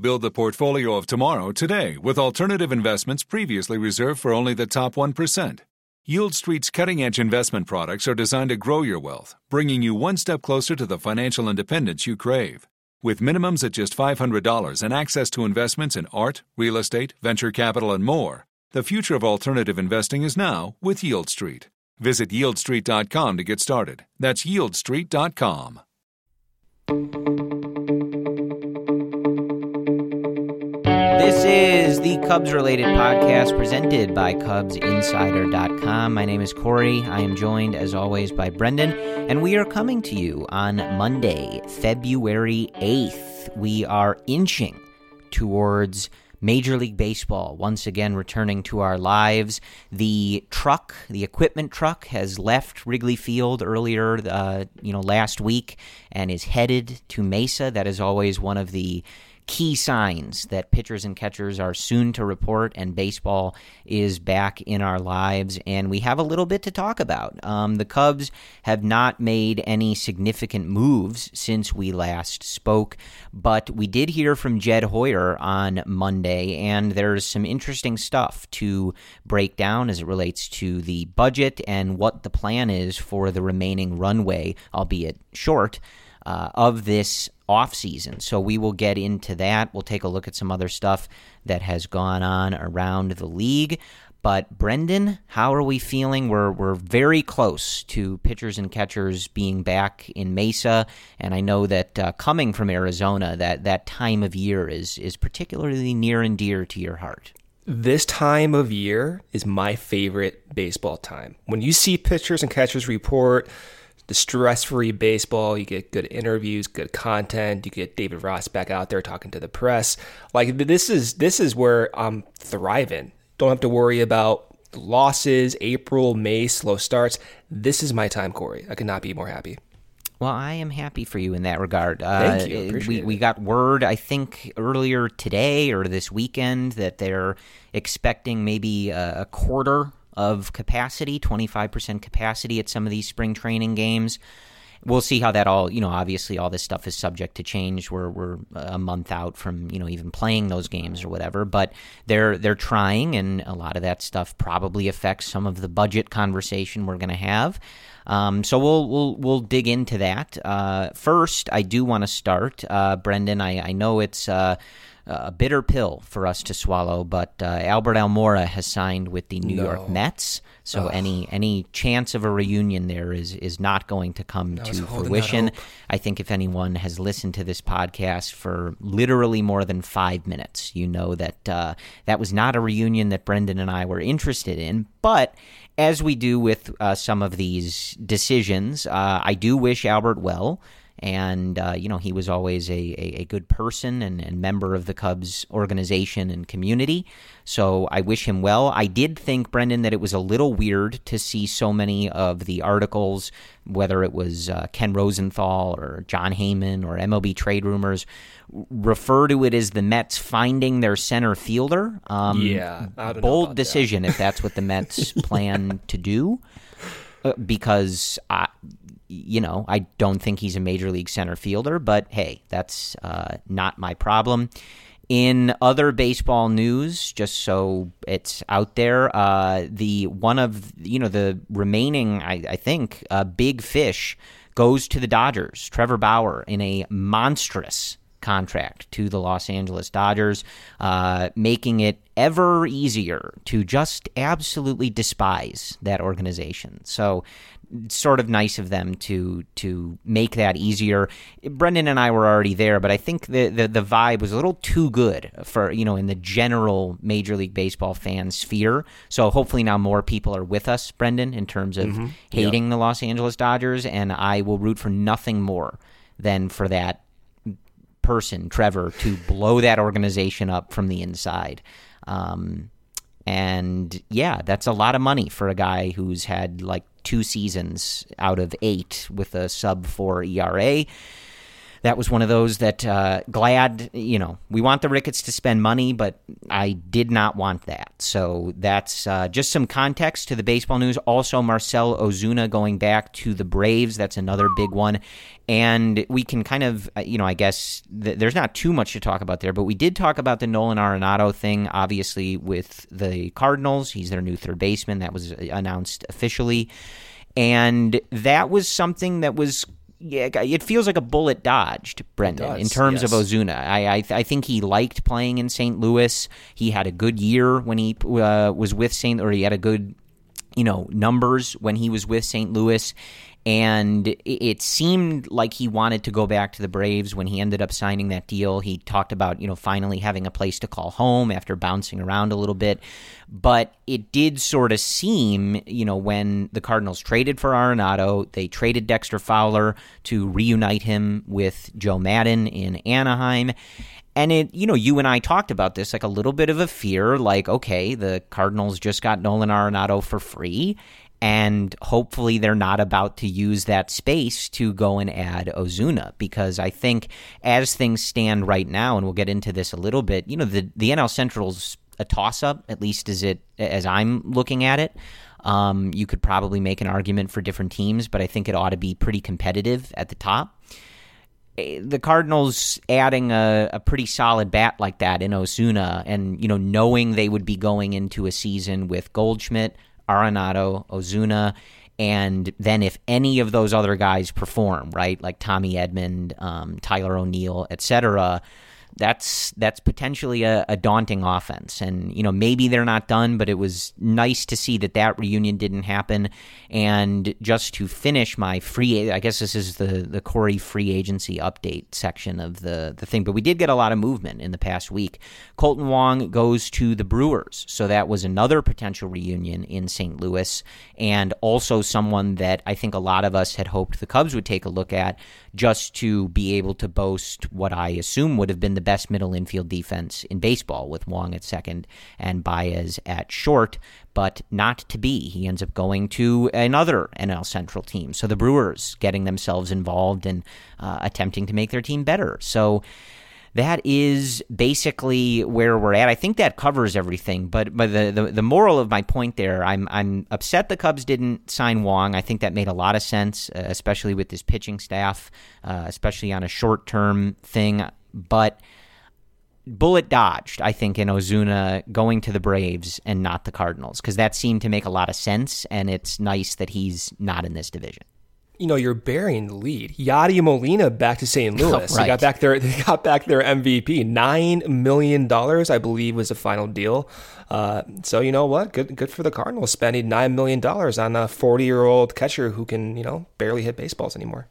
Build the portfolio of tomorrow today with alternative investments previously reserved for only the top 1%. Yieldstreet's cutting edge investment products are designed to grow your wealth, bringing you one step closer to the financial independence you crave. With minimums at just $500 and access to investments in art, real estate, venture capital, and more, the future of alternative investing is now with Yieldstreet. Visit yieldstreet.com to get started. That's yieldstreet.com. This is the Cubs related podcast presented by CubsInsider.com. My name is Corey. I am joined, as always, by Brendan, and we are coming to you on Monday, February 8th. We are inching towards Major League Baseball once again returning to our lives. The truck, the equipment truck, has left Wrigley Field earlier, uh, you know, last week, and is headed to Mesa. That is always one of the key signs that pitchers and catchers are soon to report and baseball is back in our lives. And we have a little bit to talk about. Um, the Cubs have not made any significant moves since we last spoke, but we did hear from Jed Hoyer on Monday, and there's some interesting stuff to break down as it relates to the budget and what the plan is for the remaining runway, albeit short. Uh, of this offseason. So we will get into that. We'll take a look at some other stuff that has gone on around the league. But Brendan, how are we feeling? We're we're very close to pitchers and catchers being back in Mesa, and I know that uh, coming from Arizona, that that time of year is is particularly near and dear to your heart. This time of year is my favorite baseball time. When you see pitchers and catchers report the stress-free baseball. You get good interviews, good content. You get David Ross back out there talking to the press. Like this is this is where I'm thriving. Don't have to worry about losses, April, May, slow starts. This is my time, Corey. I could not be more happy. Well, I am happy for you in that regard. Thank you. Uh, Appreciate we, it. we got word, I think, earlier today or this weekend that they're expecting maybe a, a quarter of capacity, 25% capacity at some of these spring training games. We'll see how that all, you know, obviously all this stuff is subject to change. We're we're a month out from, you know, even playing those games or whatever, but they're they're trying and a lot of that stuff probably affects some of the budget conversation we're going to have. Um, so we'll we'll we'll dig into that. Uh, first, I do want to start, uh, Brendan. I, I know it's uh, a bitter pill for us to swallow, but uh, Albert Almora has signed with the New No. York Mets. So any any chance of a reunion there is is not going to come was to fruition. I think if anyone has listened to this podcast for literally more than five minutes, you know that uh, that was not a reunion that Brendan and I were interested in. But as we do with uh, some of these decisions, uh, I do wish Albert well. And, uh, you know, he was always a, a, a good person and, and member of the Cubs organization and community. So I wish him well. I did think, Brendan, that it was a little weird to see so many of the articles, whether it was uh, Ken Rosenthal or Jon Heyman or MLB trade rumors, refer to it as the Mets finding their center fielder. Um, Yeah, I don't know bold about that. decision if that's what the Mets plan to do. Uh, because I, you know, I don't think he's a major league center fielder, but hey, that's uh, not my problem. In other baseball news, just so it's out there, uh, the one of you know the remaining, I, I think, uh, big fish goes to the Dodgers. Trevor Bauer in a monstrous contract to the Los Angeles Dodgers, uh, making it ever easier to just absolutely despise that organization. So sort of nice of them to to make that easier. Brendan and I were already there, but I think the, the the vibe was a little too good for you know in the general Major League Baseball fan sphere. So hopefully now more people are with us, Brendan, in terms of mm-hmm. hating yep. the Los Angeles Dodgers, and I will root for nothing more than for that person, Trevor, to blow that organization up from the inside. Um, and yeah, that's a lot of money for a guy who's had like two seasons out of eight with a sub four ERA that was one of those that uh, glad you know we want the Ricketts to spend money, but I did not want that. So that's uh, just some context to the baseball news. Also, Marcell Ozuna going back to the Braves. That's another big one, and we can kind of uh, you know I guess th- there's not too much to talk about there, but we did talk about the Nolan Arenado thing. Obviously, with the Cardinals, he's their new third baseman. That was uh, announced officially. And that was something that was yeah, it feels like a bullet dodged, Brendan, does, in terms yes. of Ozuna. I, I, I think he liked playing in St. Louis. He had a good year when he uh, was with St. or he had a good, you know, numbers when he was with St. Louis and it seemed like he wanted to go back to the Braves when he ended up signing that deal. He talked about, you know, finally having a place to call home after bouncing around a little bit. But it did sort of seem, you know, when the Cardinals traded for Arenado, they traded Dexter Fowler to reunite him with Joe Maddon in Anaheim. And it, you know, you and I talked about this, like a little bit of a fear, like, okay, the Cardinals just got Nolan Arenado for free and hopefully they're not about to use that space to go and add Ozuna because I think as things stand right now, and we'll get into this a little bit, you know, the the NL Central's a toss up, at least as it as I'm looking at it. Um, you could probably make an argument for different teams, but I think it ought to be pretty competitive at the top. Eh, the Cardinals adding a, a pretty solid bat like that in Ozuna, and you know, knowing they would be going into a season with Goldschmidt, Arenado, Ozuna, and then if any of those other guys perform, right, like Tommy Edman, um, Tyler O'Neill, etc., that's that's potentially a, a, daunting offense. And you know maybe they're not done, but it was nice to see that that reunion didn't happen. And just to finish my free, I guess this is the the Corey free agency update section of the the thing. But we did get a lot of movement in the past week. Kolten Wong goes to the Brewers, so that was another potential reunion in St. Louis, and also someone that I think a lot of us had hoped the Cubs would take a look at just to be able to boast what I assume would have been the best middle infield defense in baseball with Wong at second and Baez at short, but not to be. He ends up going to another NL Central team. So the Brewers getting themselves involved and uh, attempting to make their team better. So that is basically where we're at. I think that covers everything. But but the, the, the moral of my point there, I'm I'm upset the Cubs didn't sign Wong. I think that made a lot of sense, uh, especially with this pitching staff, uh, especially on a short term thing. But bullet dodged, I think, in Ozuna going to the Braves and not the Cardinals because that seemed to make a lot of sense, and it's nice that he's not in this division you know, you're burying the lead. Yadi Molina back to St. Louis. Oh, right. They got back their they got back their MVP. Nine million dollars, I believe, was the final deal. Uh, so you know what? Good good for the Cardinals spending nine million dollars on a 40 year old catcher who can you know barely hit baseballs anymore.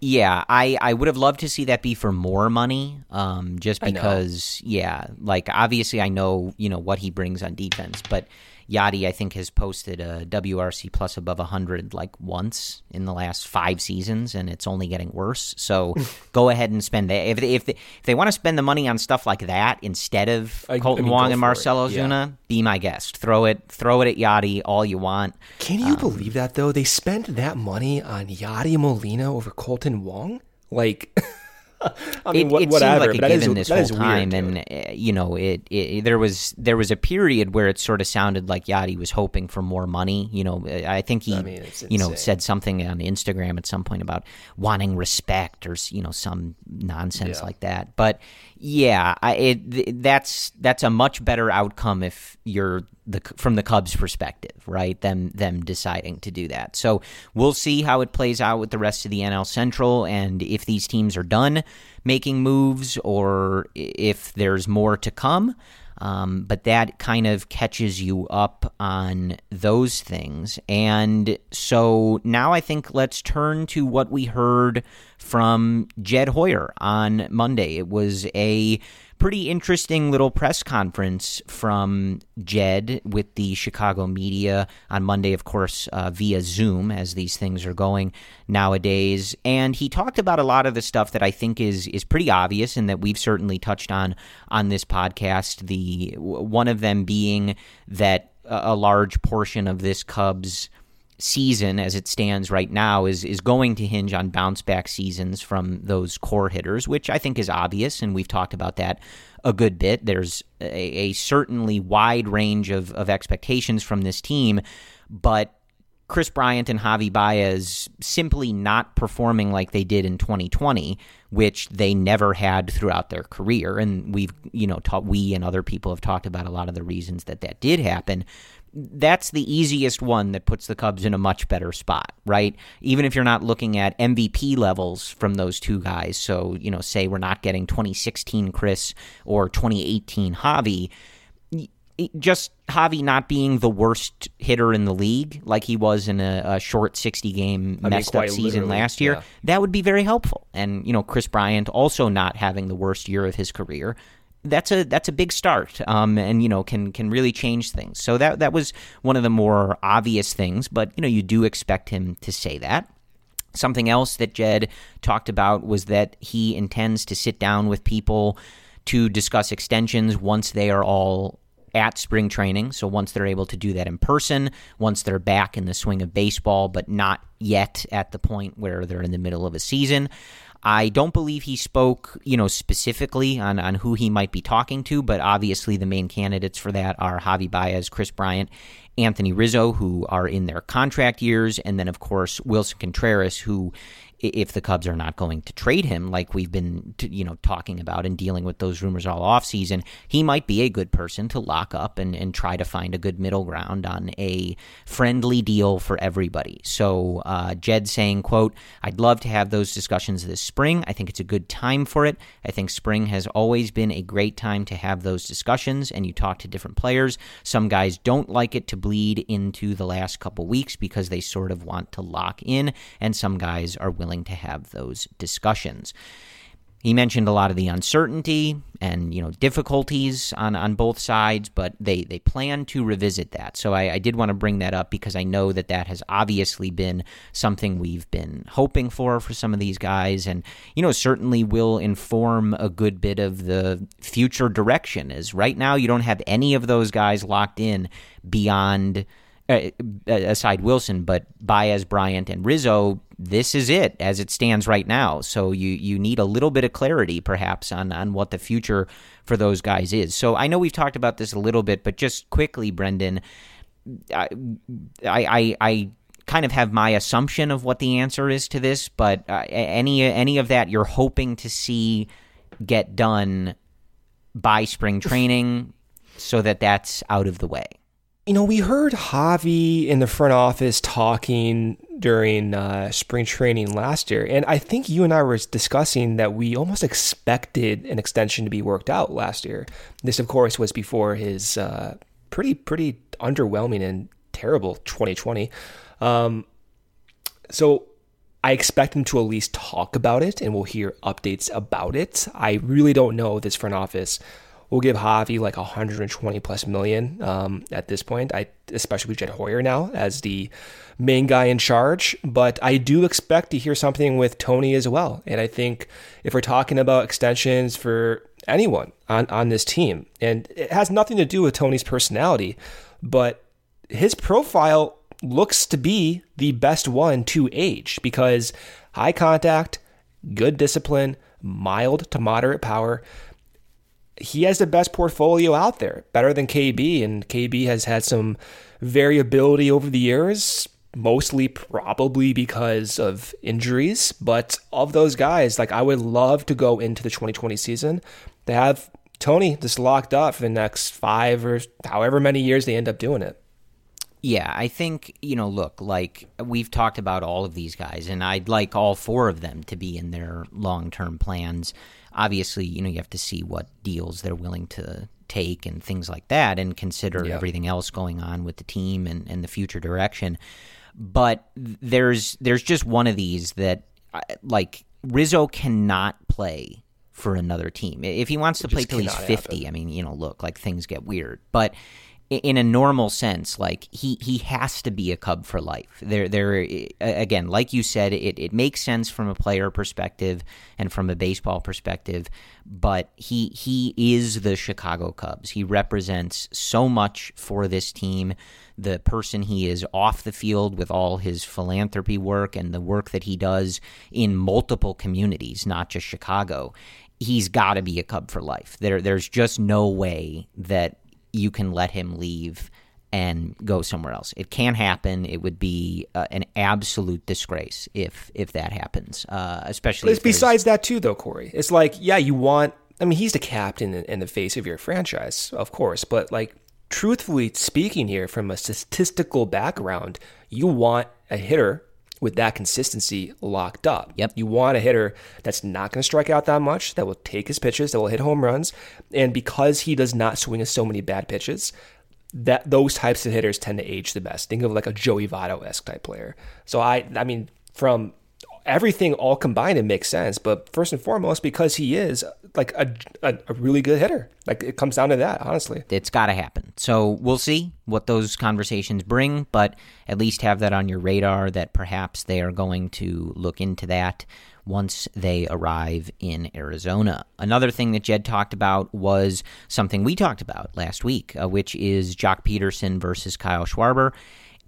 Yeah, I, I would have loved to see that be for more money. Um, just because, yeah, like obviously I know you know what he brings on defense, but Yadi, I think, has posted a WRC plus above 100 like once in the last five seasons, and it's only getting worse. So go ahead and spend that. If they, if they, if they want to spend the money on stuff like that instead of I, Kolten I mean, Wong and Marcell Ozuna, yeah. be my guest. Throw it, throw it at Yadi all you want. Can you um, believe that though? They spent that money on Yadi Molina over Kolten Wong. Like I mean, it, it whatever. seemed like a given is, this whole time, and uh, you know, it, it, there was there was a period where it sort of sounded like Yadi was hoping for more money. You know, I think he, I mean, you know, said something on Instagram at some point about wanting respect or you know some nonsense yeah. like that. But Yeah, I, it that's that's a much better outcome if you're the from the Cubs' perspective, right? Them them deciding to do that. So we'll see how it plays out with the rest of the NL Central, and if these teams are done making moves, or if there's more to come. Um, but that kind of catches you up on those things. And so now I think let's turn to what we heard from Jed Hoyer on Monday. It was a pretty interesting little press conference from Jed with the Chicago media on Monday, of course, uh, via Zoom, as these things are going nowadays. And he talked about a lot of the stuff that I think is is pretty obvious and that we've certainly touched on on this podcast. The one of them being that a large portion of this Cubs season as it stands right now is is going to hinge on bounce back seasons from those core hitters, which I think is obvious, and we've talked about that a good bit. There's a, a certainly wide range of, of expectations from this team, but Kris Bryant and Javi Baez simply not performing like they did in 2020, which they never had throughout their career. And we've, you know, taught, we and other people have talked about a lot of the reasons that that did happen that's the easiest one that puts the Cubs in a much better spot, right? Even if you're not looking at MVP levels from those two guys. So, you know, say we're not getting 2016 Kris or 2018 Javi, just Javi not being the worst hitter in the league, like he was in a, a short 60 game messed up season last year, yeah. that would be very helpful. And, you know, Kris Bryant also not having the worst year of his career that's a that's a big start, um, and you know can can really change things. So that that was one of the more obvious things, but you know you do expect him to say that. Something else that Jed talked about was that he intends to sit down with people to discuss extensions once they are all at spring training. So once they're able to do that in person, once they're back in the swing of baseball, but not yet at the point where they're in the middle of a season. I don't believe he spoke, you know, specifically on, on who he might be talking to, but obviously the main candidates for that are Javi Baez, Kris Bryant, Anthony Rizzo, who are in their contract years, and then of course Willson Contreras, who if the Cubs are not going to trade him, like we've been, you know, talking about and dealing with those rumors all off season, he might be a good person to lock up and, and try to find a good middle ground on a friendly deal for everybody. So uh, Jed saying, "quote I'd love to have those discussions this spring. I think it's a good time for it. I think spring has always been a great time to have those discussions, and you talk to different players. Some guys don't like it to bleed into the last couple weeks because they sort of want to lock in, and some guys are willing." Willing to have those discussions. He mentioned a lot of the uncertainty and you know difficulties on, on both sides, but they, they plan to revisit that. So I, I did want to bring that up because I know that that has obviously been something we've been hoping for for some of these guys, and you know certainly will inform a good bit of the future direction. Is right now you don't have any of those guys locked in beyond uh, aside Willson, but Baez, Bryant, and Rizzo, this is it as it stands right now. So you you need a little bit of clarity, perhaps, on on what the future for those guys is. So I know we've talked about this a little bit, but just quickly, Brendan, I I, I kind of have my assumption of what the answer is to this, but uh, any any of that you're hoping to see get done by spring training, so that that's out of the way you know, we heard Javi in the front office talking during uh, spring training last year, and I think you and I were discussing that we almost expected an extension to be worked out last year. This, of course, was before his uh, pretty pretty underwhelming and terrible 2020. Um, so I expect him to at least talk about it, and we'll hear updates about it. I really don't know this front office We'll give Javi like 120 plus million um, at this point. I especially with Jed Hoyer now as the main guy in charge. But I do expect to hear something with Tony as well. And I think if we're talking about extensions for anyone on on this team, and it has nothing to do with Tony's personality, but his profile looks to be the best one to age because high contact, good discipline, mild to moderate power he has the best portfolio out there, better than KB. And KB has had some variability over the years, mostly probably because of injuries. But of those guys, like I would love to go into the 2020 season to have Tony just locked up for the next five or however many years they end up doing it. Yeah, I think, you know, look, like we've talked about all of these guys, and I'd like all four of them to be in their long term plans. Obviously, you know, you have to see what deals they're willing to take and things like that and consider Yeah. everything else going on with the team and, and the future direction. But there's there's just one of these that uh, like Rizzo cannot play for another team. If he wants to play till he's cannot 50, I mean, you know, look, like things get weird. But in a normal sense, like he he has to be a Cub for life. There there again, like you said, it it makes sense from a player perspective and from a baseball perspective, but he he is the Chicago Cubs. He represents so much for this team. The person he is off the field with all his philanthropy work and the work that he does in multiple communities, not just Chicago. He's got to be a Cub for life. There, there's just no way that you can let him leave and go somewhere else. It can't happen. It would be uh, an absolute disgrace if if that happens. Uh, especially if besides that too, though, Corey. It's like, yeah, you want. I mean, he's the captain and the face of your franchise, of course. But like, truthfully speaking, here from a statistical background, you want a hitter with that consistency locked up. Yep. You want a hitter that's not going to strike out that much, that will take his pitches, that will hit home runs, and because he does not swing so many bad pitches, that those types of hitters tend to age the best. Think of like a Joey Votto esque type player. So I, I mean, from everything all combined, it makes sense. But first and foremost, because he is like a, a, a really good hitter. Like it comes down to that, honestly. it's got to happen. So we'll see what those conversations bring, but at least have that on your radar that perhaps they are going to look into that once they arrive in Arizona. Another thing that Jed talked about was something we talked about last week, uh, which is Joc Pederson versus Kyle Schwarber.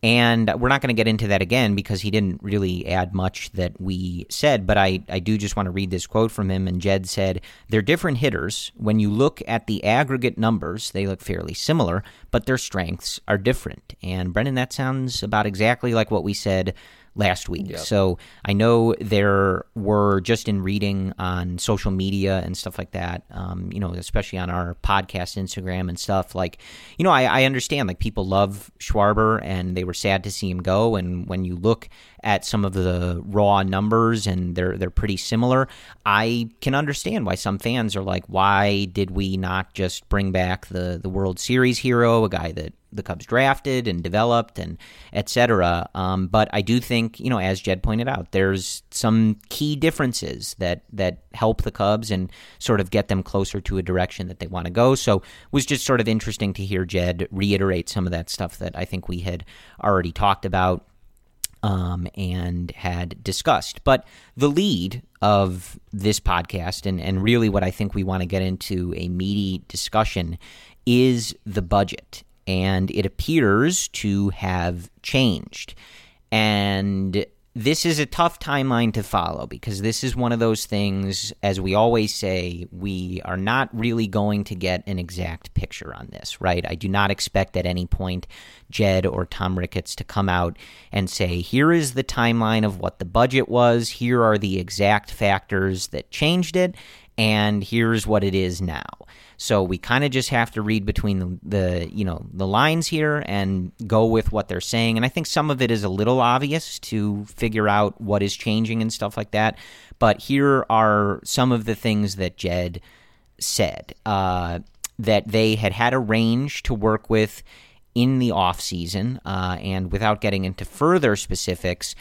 And we're not going to get into that again because he didn't really add much that we said. But I, I do just want to read this quote from him. And Jed said, They're different hitters. When you look at the aggregate numbers, they look fairly similar, but their strengths are different. And Brendan, that sounds about exactly like what we said last week. So I know there were just in reading on social media and stuff like that, um, you know, especially on our podcast, Instagram and stuff. Like, you know, I, I understand like people love Schwarber and they were sad to see him go. And when you look at some of the raw numbers and they're they're pretty similar, I can understand why some fans are like, why did we not just bring back the the World Series hero, a guy that the Cubs drafted and developed and et cetera. Um, but I do think, you know, as Jed pointed out, there's some key differences that that help the Cubs and sort of get them closer to a direction that they want to go. So it was just sort of interesting to hear Jed reiterate some of that stuff that I think we had already talked about um, and had discussed. But the lead of this podcast, and, and really what I think we want to get into a meaty discussion, is the budget. And it appears to have changed. And this is a tough timeline to follow because this is one of those things, as we always say, we are not really going to get an exact picture on this, right? I do not expect at any point Jed or Tom Ricketts to come out and say, here is the timeline of what the budget was, here are the exact factors that changed it, and here's what it is now. So we kind of just have to read between the, the you know the lines here and go with what they're saying. And I think some of it is a little obvious to figure out what is changing and stuff like that. But here are some of the things that Jed said uh, that they had had a range to work with in the off season, uh, and without getting into further specifics.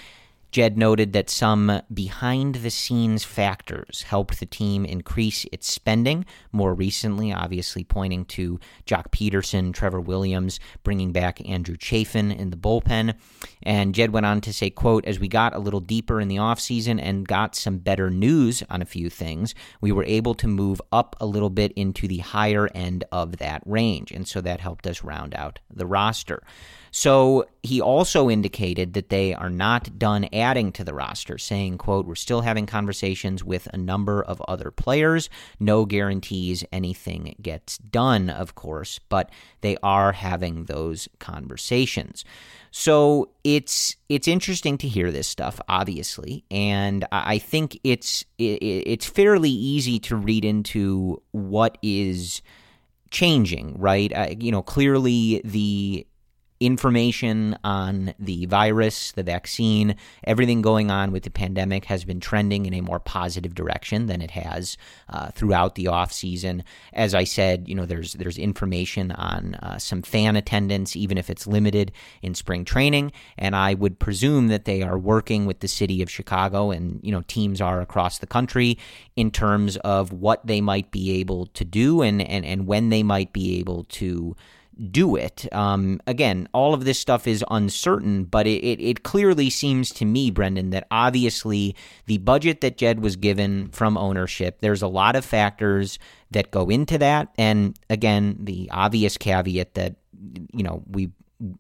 Jed noted that some behind the scenes factors helped the team increase its spending. More recently, obviously pointing to Joc Pederson, Trevor Williams, bringing back Andrew Chafin in the bullpen. And Jed went on to say, quote, as we got a little deeper in the offseason and got some better news on a few things, we were able to move up a little bit into the higher end of that range. And so that helped us round out the roster. So he also indicated that they are not done adding to the roster, saying, quote, we're still having conversations with a number of other players. No guarantees anything gets done, of course, but they are having those conversations. So it's it's interesting to hear this stuff, obviously, and I think it's it's fairly easy to read into what is changing, right? Uh, you know, clearly the information on the virus, the vaccine, everything going on with the pandemic has been trending in a more positive direction than it has uh, throughout the off season. As I said, you know, there's there's information on uh, some fan attendance, even if it's limited in spring training, and I would presume that they are working with the city of Chicago and you know teams are across the country in terms of what they might be able to do and and, and when they might be able to do it. Um, again, all of this stuff is uncertain, but it, it, it, clearly seems to me, Brendan, that obviously the budget that Jed was given from ownership, there's a lot of factors that go into that. And again, the obvious caveat that, you know, we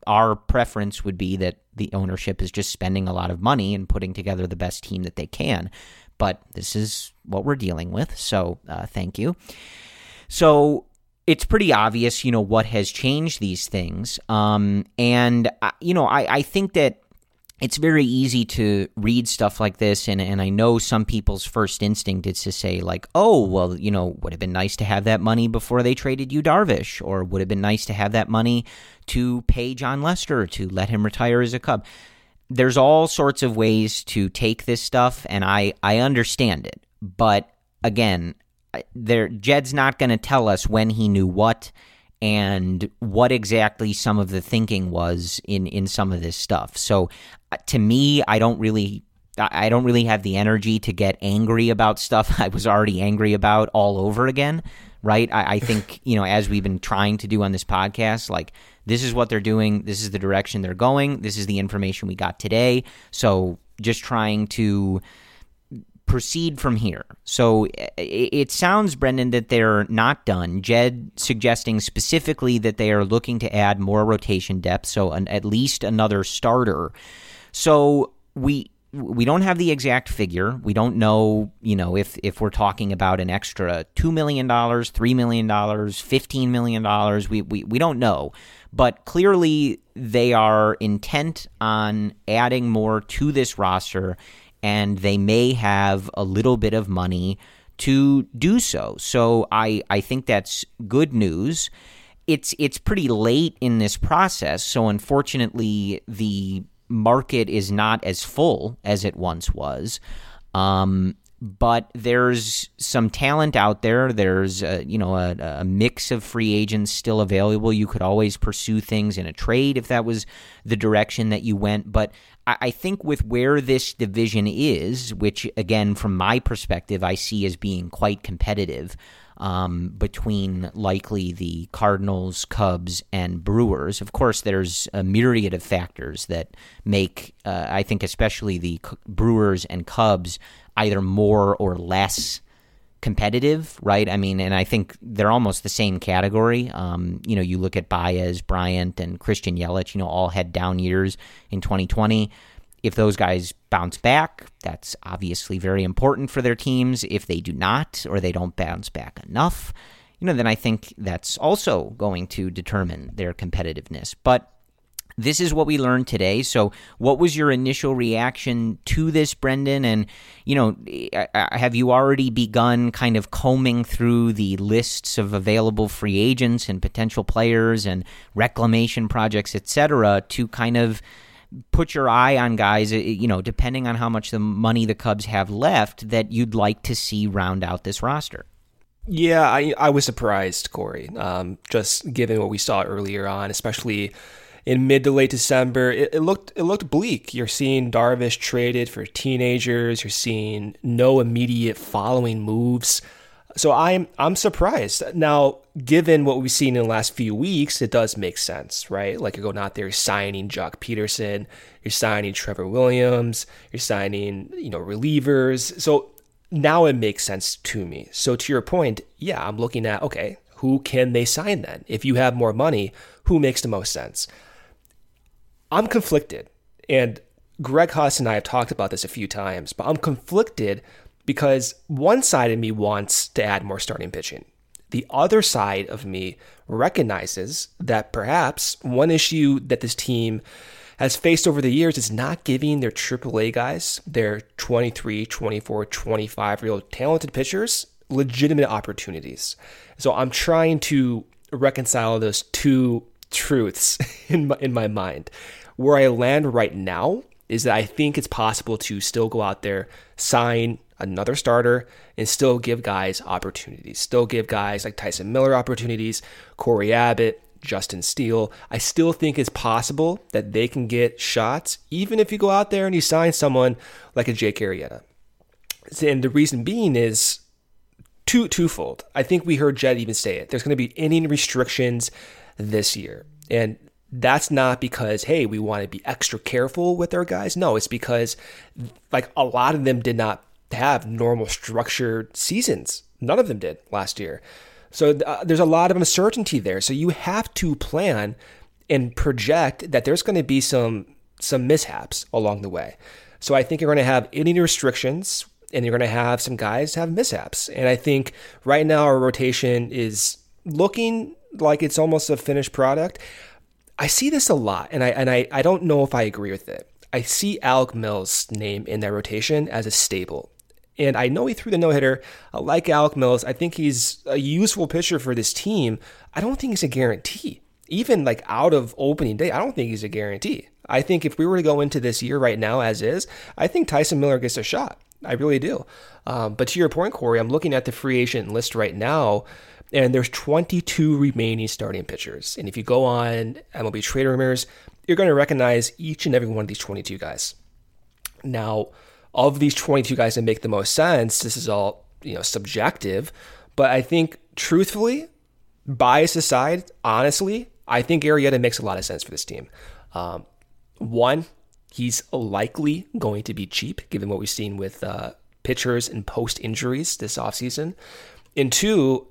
our preference would be that the ownership is just spending a lot of money and putting together the best team that they can. But this is what we're dealing with. So uh, thank you. So it's pretty obvious, you know, what has changed these things. Um, and, uh, you know, I, I think that it's very easy to read stuff like this and, and i know some people's first instinct is to say like oh well you know would have been nice to have that money before they traded Yu Darvish or would have been nice to have that money to pay jon lester to let him retire as a cub there's all sorts of ways to take this stuff and i i understand it but again there Jed's not going to tell us when he knew what and what exactly some of the thinking was in in some of this stuff. So uh, to me, I don't really I don't really have the energy to get angry about stuff I was already angry about all over again. Right. I, I think, you know, as we've been trying to do on this podcast, like this is what they're doing. This is the direction they're going. This is the information we got today. So just trying to proceed from here. So it sounds, Brendan, that they're not done. Jed suggesting specifically that they are looking to add more rotation depth, so an, at least another starter. So we we don't have the exact figure. We don't know, you know, if if we're talking about an extra two million dollars, three million dollars, fifteen million dollars. We, we we don't know, but clearly they are intent on adding more to this roster and they may have a little bit of money to do so. So I, I think that's good news. It's it's pretty late in this process, so unfortunately the market is not as full as it once was. Um, but there's some talent out there. There's a, you know a, a, mix of free agents still available. You could always pursue things in a trade if that was the direction that you went. But I, think with where this division is, which again from my perspective I see as being quite competitive. Um, between likely the Cardinals, Cubs, and Brewers. Of course, there's a myriad of factors that make, uh, I think, especially the Brewers and Cubs either more or less competitive, right? I mean, and I think they're almost the same category. Um, you know, you look at Baez, Bryant, and Christian Yelich, you know, all had down years in 2020. If those guys bounce back, that's obviously very important for their teams. If they do not, or they don't bounce back enough, you know, then I think that's also going to determine their competitiveness. But this is what we learned today. So, what was your initial reaction to this, Brendan? And, you know, have you already begun kind of combing through the lists of available free agents and potential players and reclamation projects, et cetera, to kind of put your eye on guys, you know, depending on how much the money the Cubs have left, that you'd like to see round out this roster? Yeah, I, I was surprised, Corey, um, just given what we saw earlier on, especially in mid to late December, it, it, looked it looked bleak. You're seeing Darvish traded for teenagers. You're seeing no immediate following moves. So I'm I'm surprised. Now, given what we've seen in the last few weeks, it does make sense, right? Like you're going out there signing Joc Pederson, you're signing Trevor Williams, you're signing, you know, relievers. So now it makes sense to me. So to your point, yeah, I'm looking at okay, who can they sign then? If you have more money, who makes the most sense? I'm conflicted. And Greg Huss and I have talked about this a few times, but I'm conflicted because one side of me wants to add more starting pitching. The other side of me recognizes that perhaps one issue that this team has faced over the years is not giving their AAA guys, their 23, 24, 25 year old talented pitchers, legitimate opportunities. So I'm trying to reconcile those two truths in my, in my mind. Where I land right now is that I think it's possible to still go out there, sign another starter, and still give guys opportunities. Still give guys like Tyson Miller opportunities, Cory Abbott, Justin Steele. I still think it's possible that they can get shots, even if you go out there and you sign someone like a Jake Arrieta. And the reason being is two twofold. I think we heard Jed even say it. There's going to be inning restrictions this year. And that's not because hey we want to be extra careful with our guys no it's because like a lot of them did not have normal structured seasons none of them did last year so uh, there's a lot of uncertainty there. So you have to plan and project that there's going to be some some mishaps along the way. So I think you're going to have inning restrictions and you're going to have some guys have mishaps. And I think right now our rotation is looking like it's almost a finished product. I see this a lot and I and I, I don't know if I agree with it. I see Alec Mills' name in that rotation as a stable. And I know he threw the no hitter. I like Alec Mills. I think he's a useful pitcher for this team. I don't think he's a guarantee. Even like out of opening day, I don't think he's a guarantee. I think if we were to go into this year right now as is, I think Tyson Miller gets a shot. I really do. Um, but to your point, Corey, I'm looking at the free agent list right now, and there's 22 remaining starting pitchers. And if you go on MLB Trade Rumors, you're going to recognize each and every one of these 22 guys. Now, of these 22 guys that make the most sense, this is all, you know, subjective, but I think truthfully, bias aside, honestly, I think Arrieta makes a lot of sense for this team. Um, one, he's likely going to be cheap given what we've seen with uh, pitchers and post injuries this offseason. And two,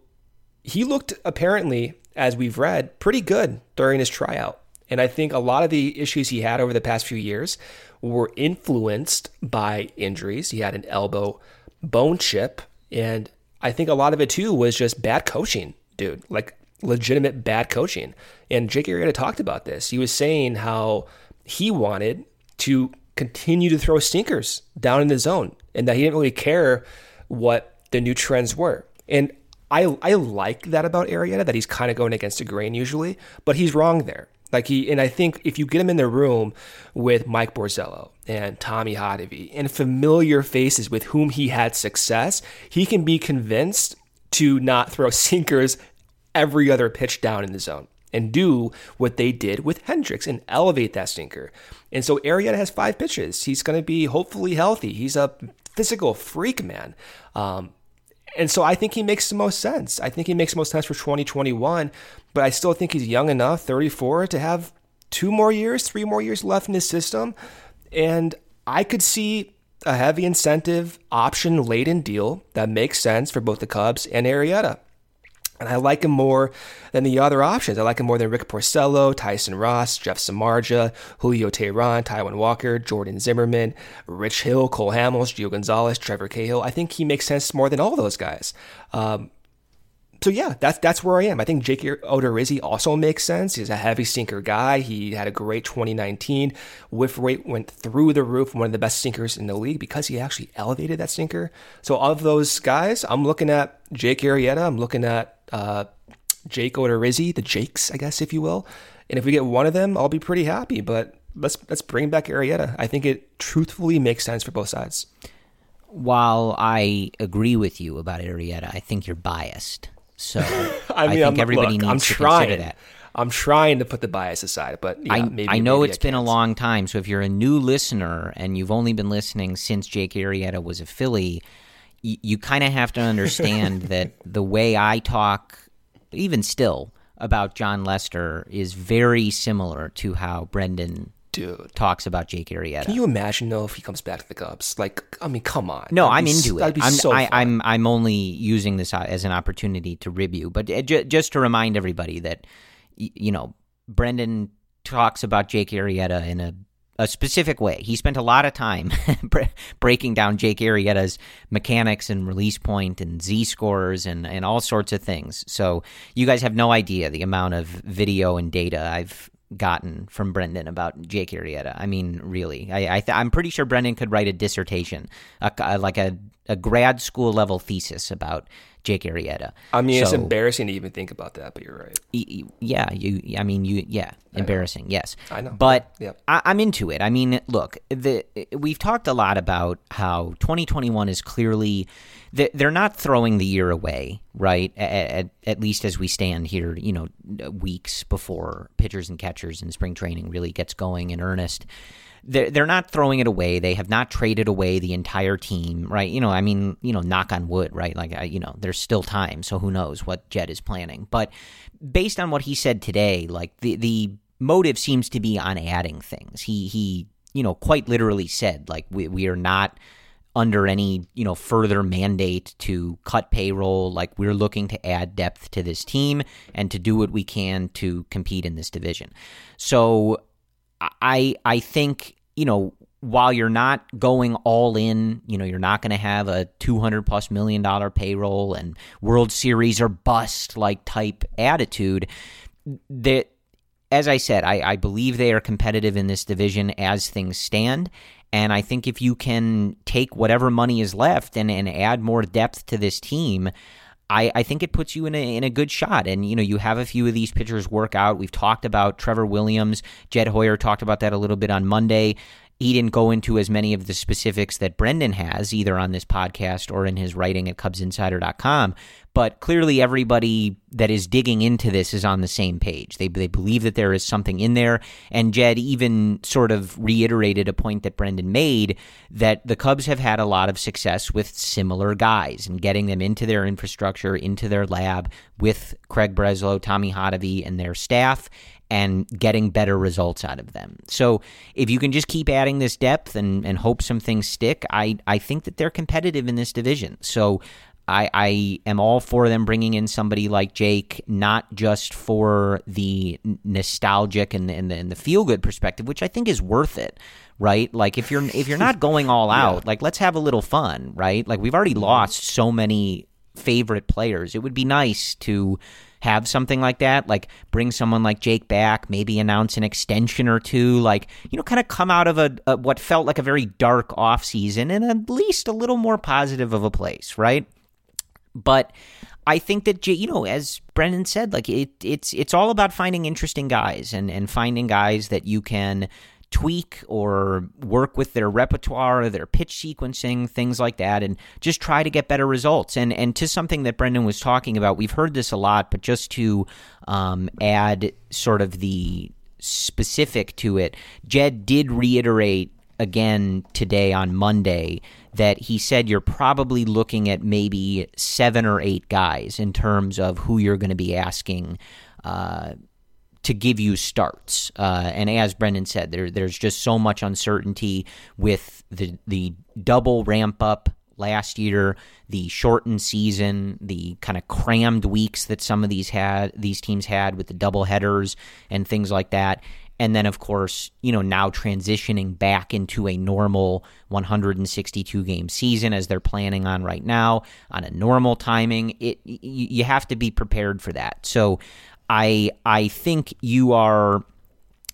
he looked apparently, as we've read, pretty good during his tryout. And I think a lot of the issues he had over the past few years were influenced by injuries. He had an elbow bone chip, and I think a lot of it too was just bad coaching, dude. Like legitimate bad coaching. And Jake Arrieta talked about this. He was saying how he wanted to continue to throw sinkers down in the zone and that he didn't really care what the new trends were. And I I like that about Arrieta that he's kind of going against the grain usually, but he's wrong there. Like he and I think if you get him in the room with Mike Borzello and Tommy Hottovy and familiar faces with whom he had success, he can be convinced to not throw sinkers every other pitch down in the zone and do what they did with Hendricks and elevate that sinker. And so Arrieta has five pitches. He's going to be hopefully healthy. He's a physical freak, man. Um, and so I think he makes the most sense. I think he makes the most sense for 2021, but I still think he's young enough, 34, to have two more years, three more years left in his system. And I could see a heavy incentive option laden deal that makes sense for both the Cubs and Arrieta. And I like him more than the other options. I like him more than Rick Porcello, Tyson Ross, Jeff Samardzija, Julio Teheran, Taijuan Walker, Jordan Zimmermann, Rich Hill, Cole Hamels, Gio Gonzalez, Trevor Cahill. I think he makes sense more than all those guys. Um, so yeah, that's that's where I am. I think Jake Odorizzi also makes sense. He's a heavy sinker guy. He had a great 2019. Whiff rate went through the roof, one of the best sinkers in the league because he actually elevated that sinker. So of those guys, I'm looking at Jake Arrieta. I'm looking at uh, Jake Odorizzi, the Jakes, I guess, if you will. And if we get one of them, I'll be pretty happy. But let's let's bring back Arrieta. I think it truthfully makes sense for both sides. While I agree with you about Arrieta, I think you're biased. So I, mean, I think I'm, everybody look, needs I'm to trying. consider that. I'm trying to put the bias aside, but yeah, I, maybe, I know it's I been a long time. So if you're a new listener and you've only been listening since Jake Arrieta was a Philly, you, you kind of have to understand that the way I talk, even still, about Jon Lester is very similar to how Brendan dude. talks about Jake Arrieta. Can you imagine though if he comes back to the Cubs? Like, I mean, come on. No, That'd I'm be s- into it. That'd be I'm, so I, fun. I'm I'm only using this uh, as an opportunity to rib you, but uh, ju- just to remind everybody that y- you know Brendan talks about Jake Arrieta in a a specific way. He spent a lot of time breaking down Jake Arrieta's mechanics and release point and Z scores and, and all sorts of things. So you guys have no idea the amount of video and data I've gotten from Brendan about Jake Arrieta. I mean, really, I, I am pretty sure Brendan could write a dissertation, a, like a, a grad school level thesis about Jake Arrieta. I mean, so, it's embarrassing to even think about that, but you're right. Yeah, you. I mean, you. Yeah, embarrassing. Yes, I know. But yeah. I, am into it. I mean, look, the we've talked a lot about how 2021 is clearly they're not throwing the year away, right? At, at, at least as we stand here, you know, weeks before pitchers and catchers and spring training really gets going in earnest they're, they're not throwing it away. They have not traded away the entire team, right? You know, I mean, you know, knock on wood, right? Like, you know, there's still time, so who knows what Jed is planning. But based on what he said today, like the the motive seems to be on adding things. He he, you know, quite literally said like we we are not under any you know further mandate to cut payroll like we're looking to add depth to this team and to do what we can to compete in this division so I I think you know while you're not going all in, you know you're not going to have a 200 plus million dollar payroll and World Series or bust like type attitude. That as I said, I, I believe they are competitive in this division as things stand. And I think if you can take whatever money is left and, and add more depth to this team, I, I think it puts you in a, in a good shot. And, you know, you have a few of these pitchers work out. We've talked about Trevor Williams. Jed Hoyer talked about that a little bit on Monday. He didn't go into as many of the specifics that Brendan has, either on this podcast or in his writing at CubsInsider.com. But clearly, everybody that is digging into this is on the same page. They, they believe that there is something in there. And Jed even sort of reiterated a point that Brendan made that the Cubs have had a lot of success with similar guys and getting them into their infrastructure, into their lab with Craig Breslow, Tommy Hotovy, and their staff and getting better results out of them. So if you can just keep adding this depth and, and hope some things stick, I, I think that they're competitive in this division. So I, I am all for them bringing in somebody like Jake, not just for the nostalgic and, and the, and the feel good perspective, which I think is worth it, right? Like if you're if you're not going all out, yeah. like let's have a little fun, right? Like we've already mm-hmm. lost so many favorite players. It would be nice to have something like that, like bring someone like Jake back, maybe announce an extension or two, like, you know, kind of come out of a, a what felt like a very dark offseason and at least a little more positive of a place, right? But I think that you know, as Brendan said, like it, it's it's all about finding interesting guys and and finding guys that you can tweak or work with their repertoire, their pitch sequencing, things like that, and just try to get better results. And and to something that Brendan was talking about, we've heard this a lot, but just to um, add sort of the specific to it, Jed did reiterate again today on Monday that he said you're probably looking at maybe seven or eight guys in terms of who you're going to be asking uh, to give you starts. Uh, and as Brendan said, there, there's just so much uncertainty with the the double ramp up last year, the shortened season, the kind of crammed weeks that some of these had these teams had with the double headers and things like that. And then, of course, you know, now transitioning back into a normal 162 game season as they're planning on right now on a normal timing. It you have to be prepared for that. So I I think you are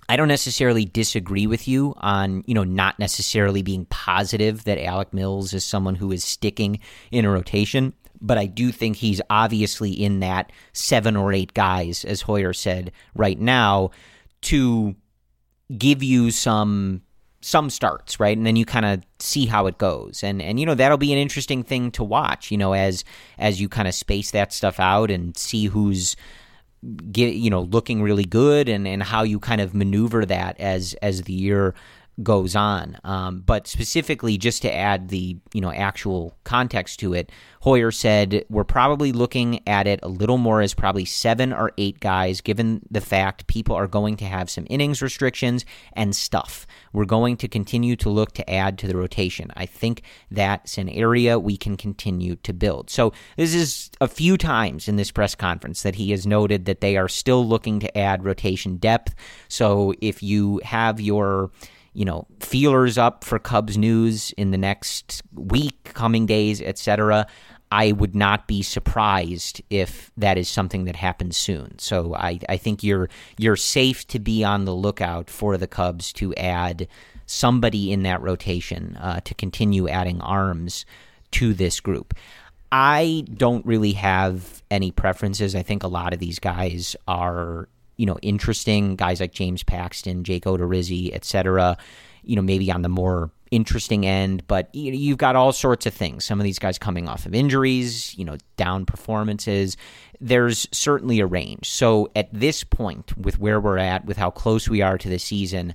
I don't necessarily disagree with you on, you know, not necessarily being positive that Alec Mills is someone who is sticking in a rotation, but I do think he's obviously in that seven or eight guys, as Hoyer said right now, to give you some some starts, right? And then you kind of see how it goes. And and you know, that'll be an interesting thing to watch, you know, as as you kind of space that stuff out and see who's get you know looking really good and and how you kind of maneuver that as as the year goes on. Um, but specifically, just to add the you know actual context to it, Hoyer said we're probably looking at it a little more as probably seven or eight guys, given the fact people are going to have some innings restrictions and stuff. We're going to continue to look to add to the rotation. I think that's an area we can continue to build. So this is a few times in this press conference that he has noted that they are still looking to add rotation depth. So if you have your you know, feelers up for Cubs news in the next week, coming days, etc. I would not be surprised if that is something that happens soon. So I, I think you're you're safe to be on the lookout for the Cubs to add somebody in that rotation uh, to continue adding arms to this group. I don't really have any preferences. I think a lot of these guys are, you know, interesting. Guys like James Paxton, Jake Odorizzi, etc. You know, maybe on the more interesting end, but you've got all sorts of things. Some of these guys coming off of injuries, you know, down performances. There's certainly a range. So at this point, with where we're at, with how close we are to the season,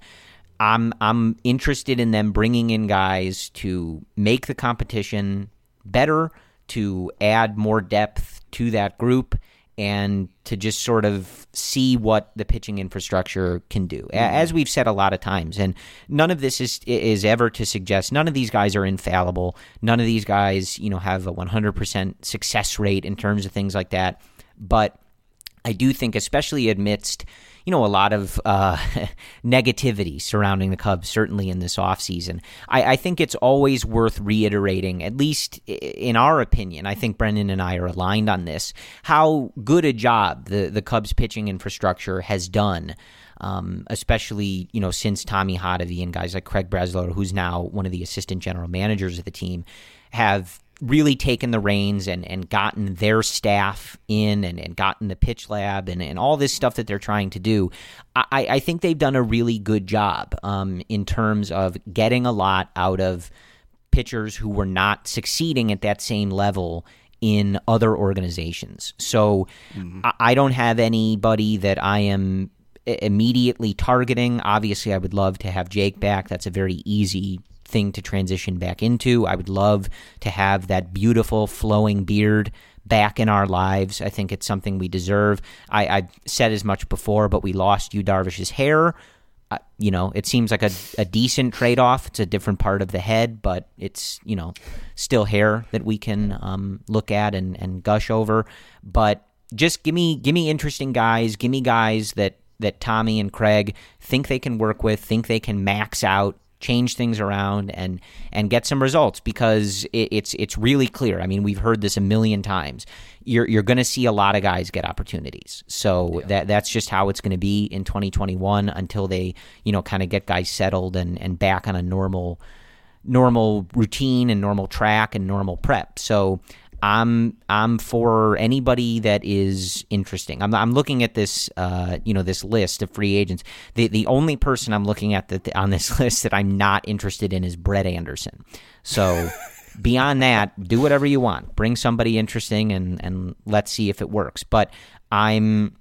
I'm I'm interested in them bringing in guys to make the competition better, to add more depth to that group and to just sort of see what the pitching infrastructure can do. Mm-hmm. As we've said a lot of times, and none of this is is ever to suggest none of these guys are infallible. None of these guys, you know, have a 100% success rate in terms of things like that. But I do think, especially amidst you know, a lot of uh, negativity surrounding the Cubs, certainly in this offseason. I, I think it's always worth reiterating, at least in our opinion, I think Brendan and I are aligned on this, how good a job the, the Cubs pitching infrastructure has done. Um, especially you know since Tommy Hotovy and guys like Craig Breslow, who's now one of the assistant general managers of the team, have really taken the reins and, and gotten their staff in and, and gotten the pitch lab and, and all this stuff that they're trying to do, I, I think they've done a really good job um, in terms of getting a lot out of pitchers who were not succeeding at that same level in other organizations. So mm-hmm. I, I don't have anybody that I am immediately targeting. Obviously, I would love to have Jake back. That's a very easy thing to transition back into. I would love to have that beautiful flowing beard back in our lives. I think it's something we deserve. I, I've said as much before, but we lost Yu Darvish's hair. Uh, you know, it seems like a, a decent trade off. It's a different part of the head, but it's, you know, still hair that we can um, look at and, and gush over. But just give me give me interesting guys. Give me guys that that Tommy and Craig think they can work with, think they can max out change things around and and get some results because it, it's it's really clear. I mean, we've heard this a million times. You're you're going to see a lot of guys get opportunities. So yeah. that that's just how it's going to be in 2021 until they you know kind of get guys settled and and back on a normal normal routine and normal track and normal prep. So I'm I'm for anybody that is interesting. I'm I'm looking at this uh, you know this list of free agents. The the only person I'm looking at that on this list that I'm not interested in is Brett Anderson. So beyond that, do whatever you want. Bring somebody interesting and and let's see if it works. But I'm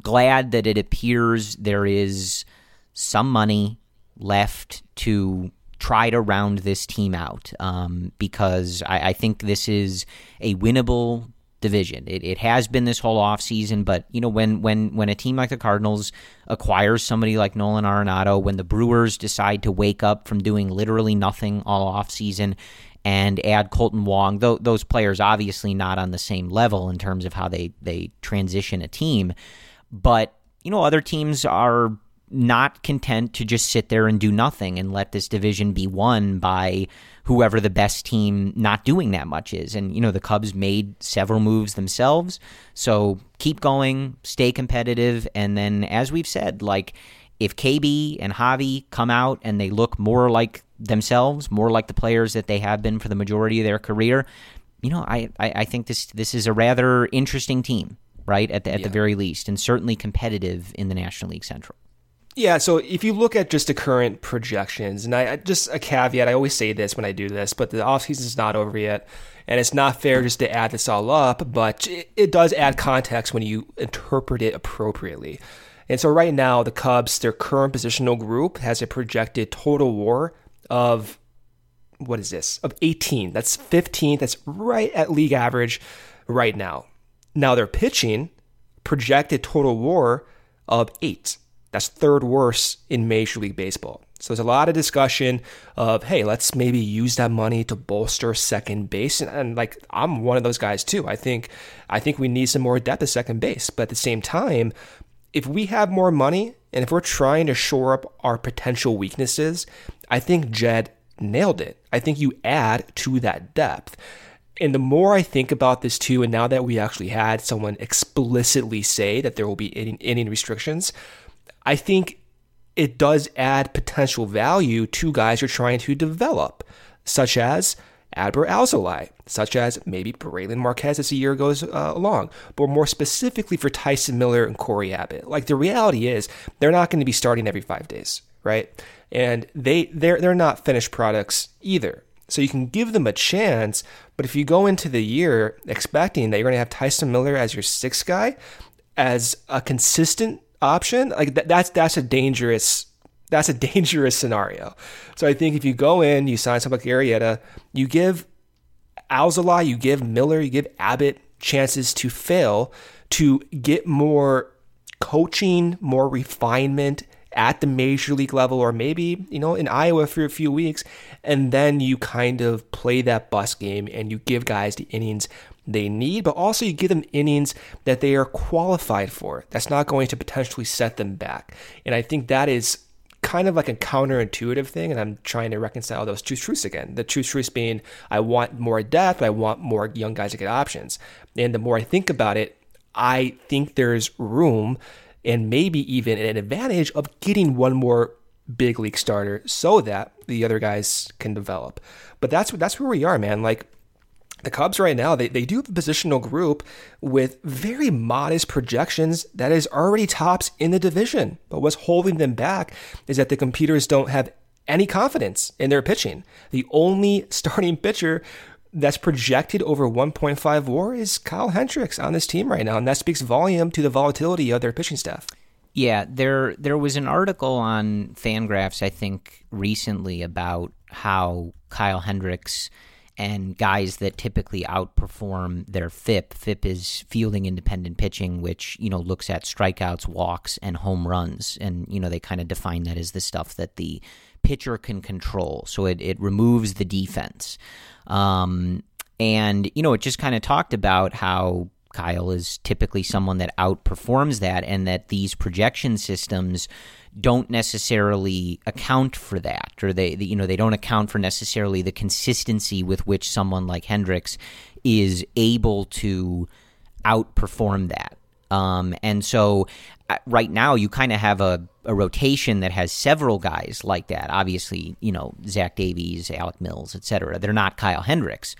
glad that it appears there is some money left to try to round this team out um, because I, I, think this is a winnable division. It, it has been this whole offseason, but you know when when when a team like the Cardinals acquires somebody like Nolan Arenado, when the Brewers decide to wake up from doing literally nothing all offseason and add Kolten Wong, th- those players obviously not on the same level in terms of how they they transition a team, but you know other teams are not content to just sit there and do nothing and let this division be won by whoever the best team not doing that much is. And, you know, the Cubs made several moves themselves. So keep going, stay competitive. And then, as we've said, like, if KB and Javi come out and they look more like themselves, more like the players that they have been for the majority of their career, you know, I, I, I think this this is a rather interesting team, right? At the, at yeah. the very least, and certainly competitive in the National League Central. Yeah, so if you look at just the current projections, and I just a caveat, I always say this when I do this, but the offseason is not over yet, and it's not fair just to add this all up, but it, it does add context when you interpret it appropriately. And so right now, the Cubs, their current positional group has a projected total WAR of what is this? Of 18. That's 15th. That's right at league average right now. Now they're pitching projected total WAR of eight. That's third worst in Major League Baseball. So there's a lot of discussion of, hey, let's maybe use that money to bolster second base. And, and, like I'm one of those guys too. I think I think we need some more depth at second base. But at the same time, if we have more money and if we're trying to shore up our potential weaknesses, I think Jed nailed it. I think you add to that depth. And the more I think about this too, and now that we actually had someone explicitly say that there will be inning restrictions, I think it does add potential value to guys you're trying to develop, such as Adbert Alzolay, such as maybe Brailyn Marquez as the year goes uh, along, but more specifically for Tyson Miller and Cory Abbott. Like the reality is, they're not going to be starting every five days, right? And they they're they're not finished products either. So you can give them a chance, but if you go into the year expecting that you're going to have Tyson Miller as your sixth guy, as a consistent option, like that, that's that's a dangerous that's a dangerous scenario. So I think if you go in, you sign someone like Arrieta, you give Alzolay, you give Miller, you give Abbott chances to fail to get more coaching, more refinement at the major league level, or maybe, you know, in Iowa for a few weeks. And then you kind of play that bus game and you give guys the innings they need, but also you give them innings that they are qualified for. That's not going to potentially set them back. And I think that is kind of like a counterintuitive thing, and I'm trying to reconcile those two truths again. The two truths being I want more depth, I want more young guys to get options. And the more I think about it, I think there's room and maybe even an advantage of getting one more big league starter so that the other guys can develop. But that's that's where we are, man. Like the Cubs right now, they, they do have a positional group with very modest projections that is already tops in the division. But what's holding them back is that the computers don't have any confidence in their pitching. The only starting pitcher that's projected over 1.5 war is Kyle Hendricks on this team right now, and that speaks volume to the volatility of their pitching staff. Yeah, there there was an article on Fangraphs, I think, recently about how Kyle Hendricks – and guys that typically outperform their FIP. FIP is fielding independent pitching, which you know looks at strikeouts, walks, and home runs, and you know they kind of define that as the stuff that the pitcher can control. So it it removes the defense, um, and you know it just kind of talked about how Kyle is typically someone that outperforms that, and that these projection systems don't necessarily account for that, or they, you know, they don't account for necessarily the consistency with which someone like Hendricks is able to outperform that. Um, and so uh, right now you kind of have a, a rotation that has several guys like that. Obviously, you know, Zach Davies, Alec Mills, etc. They're not Kyle Hendricks.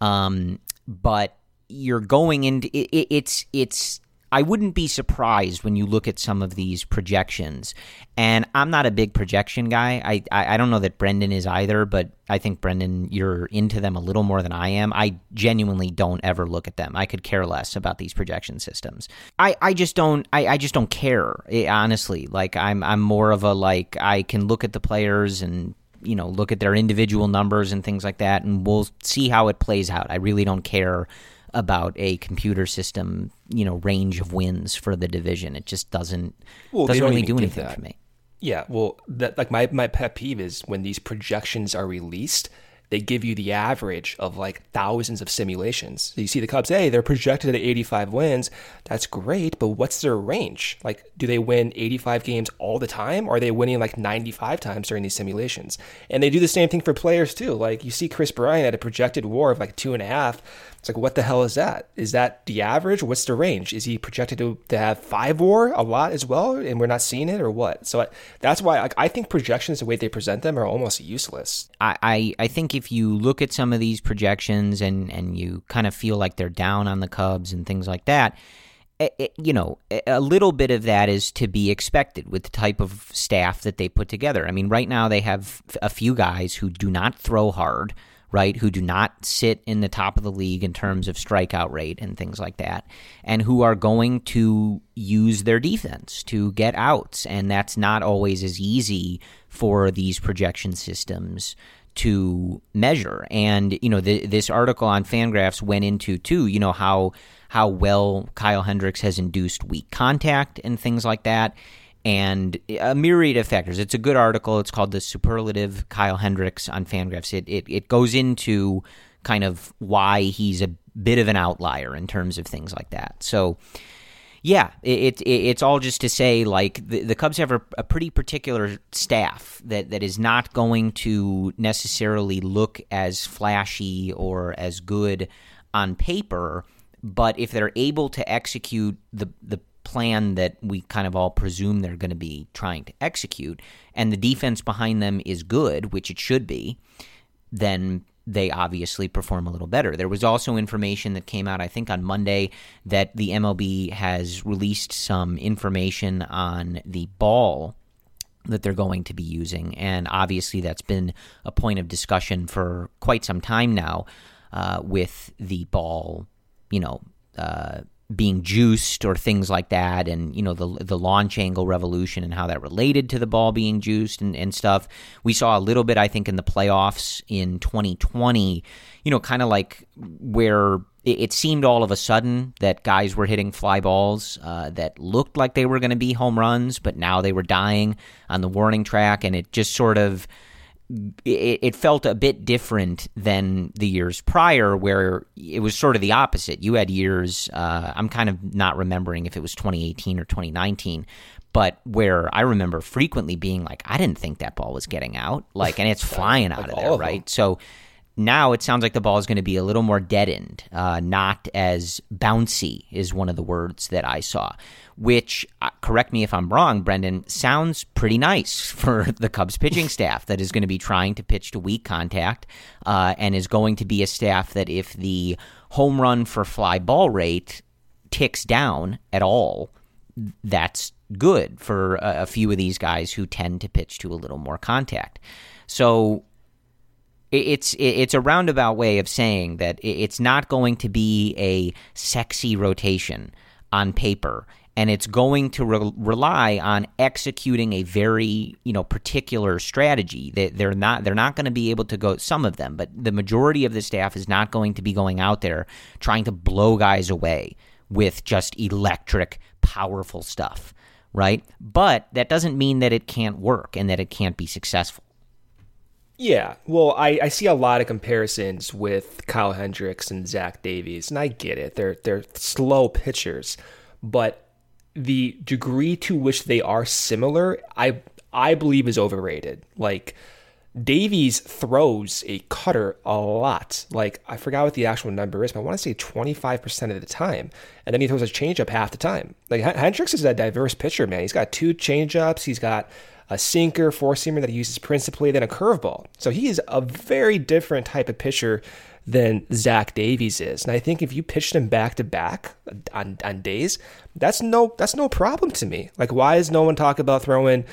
Um, but you're going into it, it's it's I wouldn't be surprised when you look at some of these projections. And I'm not a big projection guy. I, I, I, don't know that Brendan is either, but I think, Brendan, you're into them a little more than I am. I genuinely don't ever look at them. I could care less about these projection systems. I, I just don't I, I just don't care, eh, honestly. Like I'm I'm more of a like I can look at the players and you know look at their individual numbers and things like that and we'll see how it plays out. I really don't care about a computer system, you know, range of wins for the division. It just doesn't well, doesn't really do anything for me. Yeah, well, that like my my pet peeve is when these projections are released they give you the average of like thousands of simulations. So you see the Cubs, hey, they're projected at 85 wins. That's great, but what's their range? Like, do they win 85 games all the time? Or are they winning like 95 times during these simulations? And they do the same thing for players too. Like, you see Kris Bryant at a projected war of like two and a half. It's like, what the hell is that? Is that the average? What's the range? Is he projected to, to have five war a lot as well, and we're not seeing it, or what? So I, that's why like, I think projections, the way they present them, are almost useless. I, I, I think if you look at some of these projections and, and you kind of feel like they're down on the Cubs and things like that, it, it, you know, eh, a little bit of that is to be expected with the type of staff that they put together. I mean, right now they have a few guys who do not throw hard right, who do not sit in the top of the league in terms of strikeout rate and things like that, and who are going to use their defense to get outs. And that's not always as easy for these projection systems to measure. And, you know, the, this article on Fangraphs went into, too, you know, how. How well Kyle Hendricks has induced weak contact and things like that and a myriad of factors. It's a good article. It's called The Superlative Kyle Hendricks on Fangraphs. It, it, it goes into kind of why he's a bit of an outlier in terms of things like that. So, Yeah, it, it, it's all just to say like the, the Cubs have a, a, pretty particular staff that, that is not going to necessarily look as flashy or as good on paper, but if they're able to execute the the plan that we kind of all presume they're going to be trying to execute, and the defense behind them is good, which it should be, then they obviously perform a little better. There was also information that came out, I think, on Monday that the MLB has released some information on the ball that they're going to be using. And obviously, that's been a point of discussion for quite some time now uh, with the ball, you know, uh, being juiced or things like that, and you know the the launch angle revolution and how that related to the ball being juiced and, and stuff. We saw a little bit, I think, in the playoffs in 2020. You know, kind of like where it, it, seemed all of a sudden that guys were hitting fly balls uh, that looked like they were going to be home runs, but now they were dying on the warning track, and it just sort of it, it, felt a bit different than the years prior, where it was sort of the opposite. You had years, uh, I'm kind of not remembering if it was 2018 or 2019, but where I remember frequently being like, I didn't think that ball was getting out, like, and it's flying out of there, right? So now it sounds like the ball is going to be a little more deadened, uh, not as bouncy, is one of the words that I saw which, uh, correct me if I'm wrong, Brendan, sounds pretty nice for the Cubs pitching staff that is going to be trying to pitch to weak contact uh, and is going to be a staff that if the home run for fly ball rate ticks down at all, that's good for a, a few of these guys who tend to pitch to a little more contact. So it's it's a roundabout way of saying that it's not going to be a sexy rotation on paper and it's going to re- rely on executing a very you know particular strategy. They, they're not they're not going to be able to go some of them, but the majority of the staff is not going to be going out there trying to blow guys away with just electric, powerful stuff, right? But that doesn't mean that it can't work and that it can't be successful. Yeah, well, I, I see a lot of comparisons with Kyle Hendricks and Zach Davies, and I get it. They're they're slow pitchers, but the degree to which they are similar, I I believe is overrated. Like Davies throws a cutter a lot. Like I forgot what the actual number is, but I want to say 25% of the time. And then he throws a changeup half the time. Like Hendricks is a diverse pitcher, man. He's got two changeups, he's got a sinker, four seamer that he uses principally, then a curveball. So he is a very different type of pitcher than Zach Davies is. And I think if you pitched him back to back on on days, that's no that's no problem to me. Like why is no one talk about throwing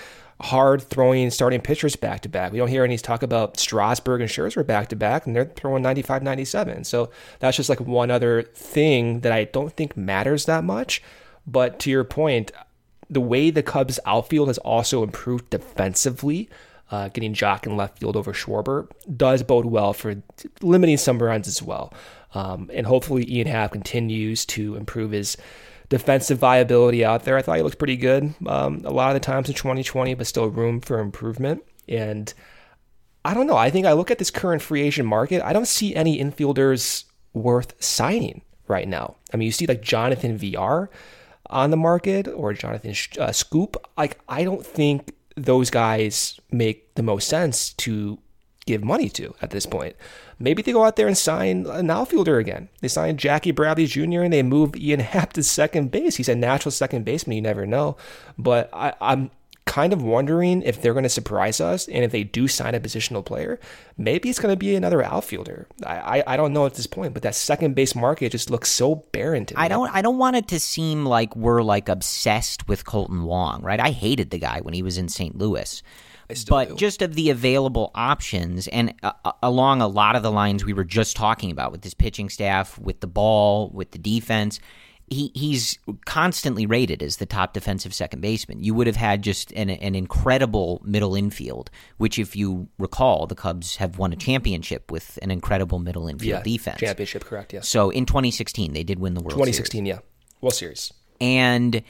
hard throwing starting pitchers back to back? We don't hear any talk about Strasburg and Scherzer back to back, and they're throwing 95 97. So that's just like one other thing that I don't think matters that much. But to your point, the way the Cubs outfield has also improved defensively uh, getting Joc in left field over Schwarber does bode well for limiting some runs as well. Um, and hopefully Ian Happ continues to improve his defensive viability out there. I thought he looked pretty good um, a lot of the times in 2020, but still room for improvement. And I don't know. I think I look at this current free agent market. I don't see any infielders worth signing right now. I mean, you see like Jonathan Villar on the market or Jonathan uh, Schoop. Like, I don't think those guys make the most sense to give money to at this point. Maybe they go out there and sign an outfielder again. They sign Jackie Bradley Jr. and they move Ian Happ to second base. He's a natural second baseman. You never know. But I, I'm kind of wondering if they're going to surprise us, and if they do sign a positional player, maybe it's going to be another outfielder. I, I, I don't know at this point, but that second base market just looks so barren to me. I don't I don't want it to seem like we're like obsessed with Kolten Wong, right? I hated the guy when he was in St. Louis. But do. just of the available options, and uh, uh, along a lot of the lines we were just talking about with this pitching staff, with the ball, with the defense, he he's constantly rated as the top defensive second baseman. You would have had just an, an incredible middle infield, which, if you recall, the Cubs have won a championship with an incredible middle infield yeah, defense. Championship, correct? Yes. So in 2016, they did win the World 2016, Series. yeah, World Series, and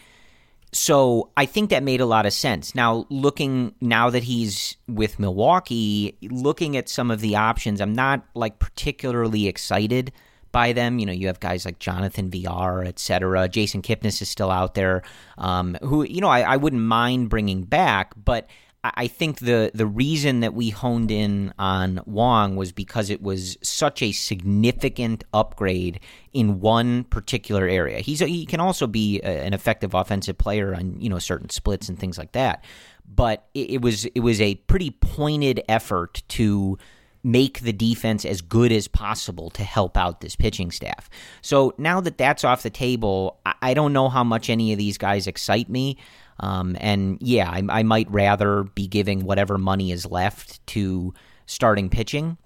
so I think that made a lot of sense. Now, looking now that he's with Milwaukee, looking at some of the options, I'm not like particularly excited by them. You know, you have guys like Jonathan Villar, et cetera. Jason Kipnis is still out there, um, who, you know, I, I wouldn't mind bringing back, but I think the the reason that we honed in on Wong was because it was such a significant upgrade in one particular area. He's a, he can also be a, an effective offensive player on you know certain splits and things like that, but it, it was it was a pretty pointed effort to make the defense as good as possible to help out this pitching staff. So now that that's off the table, I don't know how much any of these guys excite me. Um, and yeah, I, I might rather be giving whatever money is left to starting pitching.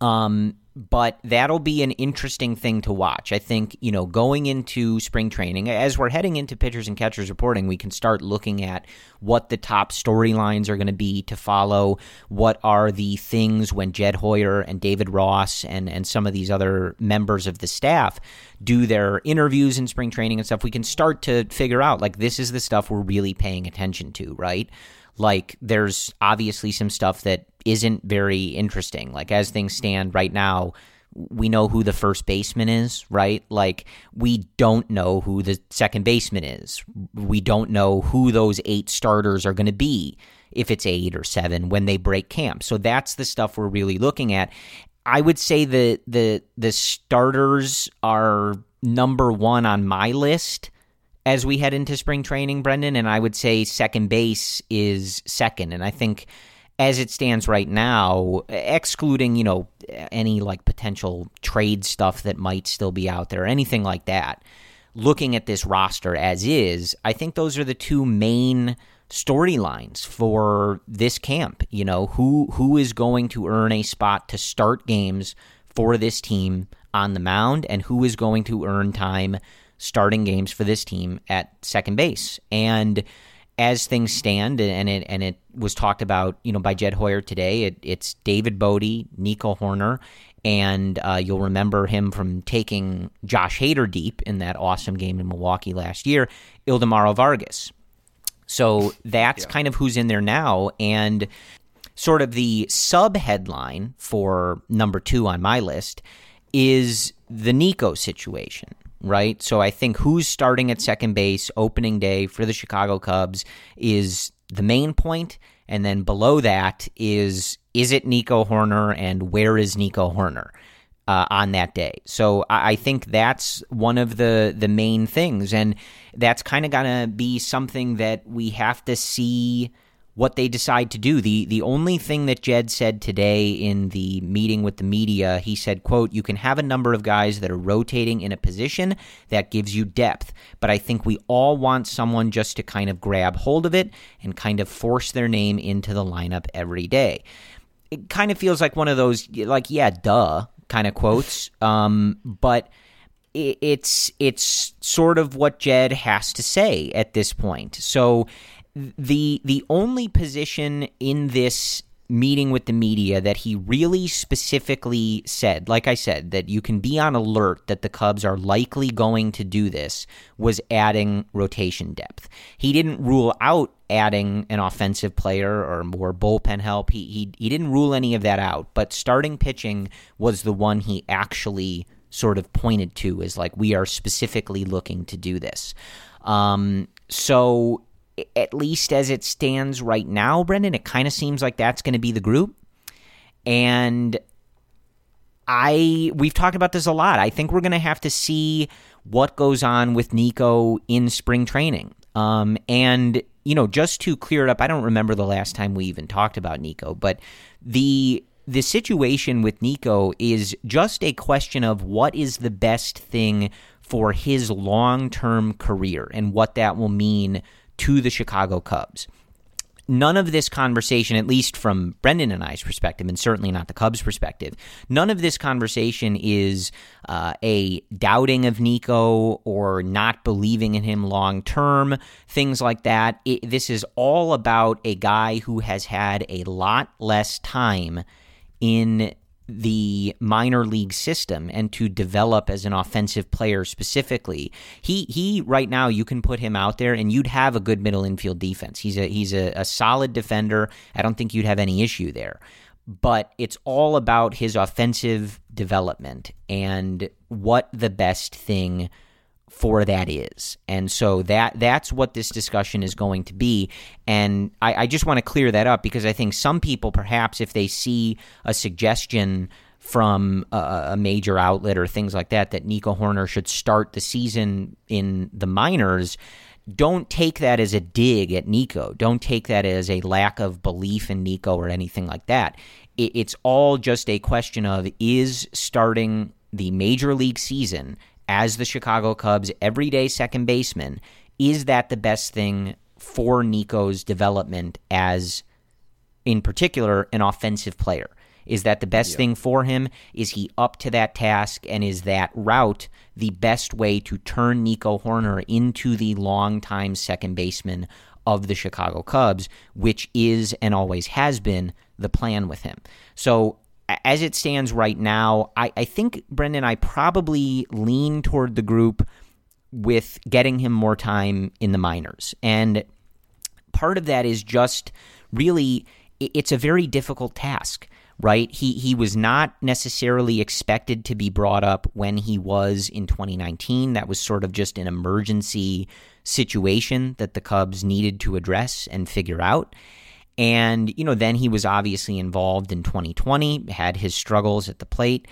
Um, but that'll be an interesting thing to watch. I think, you know, going into spring training, as we're heading into pitchers and catchers reporting, we can start looking at what the top storylines are going to be to follow. What are the things when Jed Hoyer and David Ross and, and some of these other members of the staff do their interviews in spring training and stuff? We can start to figure out, like, this is the stuff we're really paying attention to, right? Like, there's obviously some stuff that isn't very interesting. Like, as things stand right now, we know who the first baseman is, right? Like, we don't know who the second baseman is. We don't know who those eight starters are going to be, if it's eight or seven, when they break camp. So that's the stuff we're really looking at. I would say the the the starters are number one on my list as we head into spring training, Brendan. And I would say second base is second. And I think as it stands right now, excluding, you know, any like potential trade stuff that might still be out there, anything like that, looking at this roster as is, I think those are the two main storylines for this camp. You know, who who is going to earn a spot to start games for this team on the mound and who is going to earn time starting games for this team at second base. And as things stand, and it and it was talked about, you know, by Jed Hoyer today, it, it's David Bote, Nico Hoerner, and uh, you'll remember him from taking Josh Hader deep in that awesome game in Milwaukee last year, Ildemaro Vargas. So that's yeah. kind of who's in there now, and sort of the sub headline for number two on my list is the Nico situation right? So I think who's starting at second base opening day for the Chicago Cubs is the main point, and then below that is is it Nico Hoerner and where is Nico Hoerner? Uh, on that day. So I, I, think that's one of the the main things, and that's kind of gonna be something that we have to see what they decide to do. The the only thing that Jed said today in the meeting with the media, he said, quote, you can have a number of guys that are rotating in a position that gives you depth, but I think we all want someone just to kind of grab hold of it and kind of force their name into the lineup every day. It kind of feels like one of those like yeah, duh kind of quotes. Um, but it's it's sort of what Jed has to say at this point. So the the only position in this meeting with the media that he really specifically said, like I said, that you can be on alert that the Cubs are likely going to do this, was adding rotation depth. He didn't rule out adding an offensive player or more bullpen help. He he he didn't rule any of that out, but starting pitching was the one he actually sort of pointed to as like we are specifically looking to do this. Um, so at least as it stands right now, Brendan, it kind of seems like that's going to be the group. And I we've talked about this a lot. I think we're going to have to see what goes on with Nico in spring training. Um, and you know, just to clear it up, I don't remember the last time we even talked about Nico, but the the situation with Nico is just a question of what is the best thing for his long term career and what that will mean to the Chicago Cubs. None of this conversation, at least from Brendan and I's perspective, and certainly not the Cubs' perspective, none of this conversation is uh, a doubting of Nico or not believing in him long term, things like that. It, this is all about a guy who has had a lot less time in the minor league system and to develop as an offensive player specifically. He he right now you can put him out there and you'd have a good middle infield defense. He's a he's a, a solid defender. I don't think you'd have any issue there. But it's all about his offensive development and what the best thing for that is. And so that that's what this discussion is going to be. And I, I just want to clear that up because I think some people perhaps if they see a suggestion from a, a, major outlet or things like that that Nico Hoerner should start the season in the minors, don't take that as a dig at Nico. Don't take that as a lack of belief in Nico or anything like that. It, it's all just a question of is starting the major league season as the Chicago Cubs everyday second baseman, is that the best thing for Nico's development as, in particular, an offensive player? Is that the best yeah. thing for him? Is he up to that task? And is that route the best way to turn Nico Hoerner into the longtime second baseman of the Chicago Cubs, which is and always has been the plan with him? So as it stands right now, I, I think, Brendan, I probably lean toward the group with getting him more time in the minors. And part of that is just really, it's a very difficult task right? He he was not necessarily expected to be brought up when he was in 2019. That was sort of just an emergency situation that the Cubs needed to address and figure out. And you know, then he was obviously involved in 2020, had his struggles at the plate,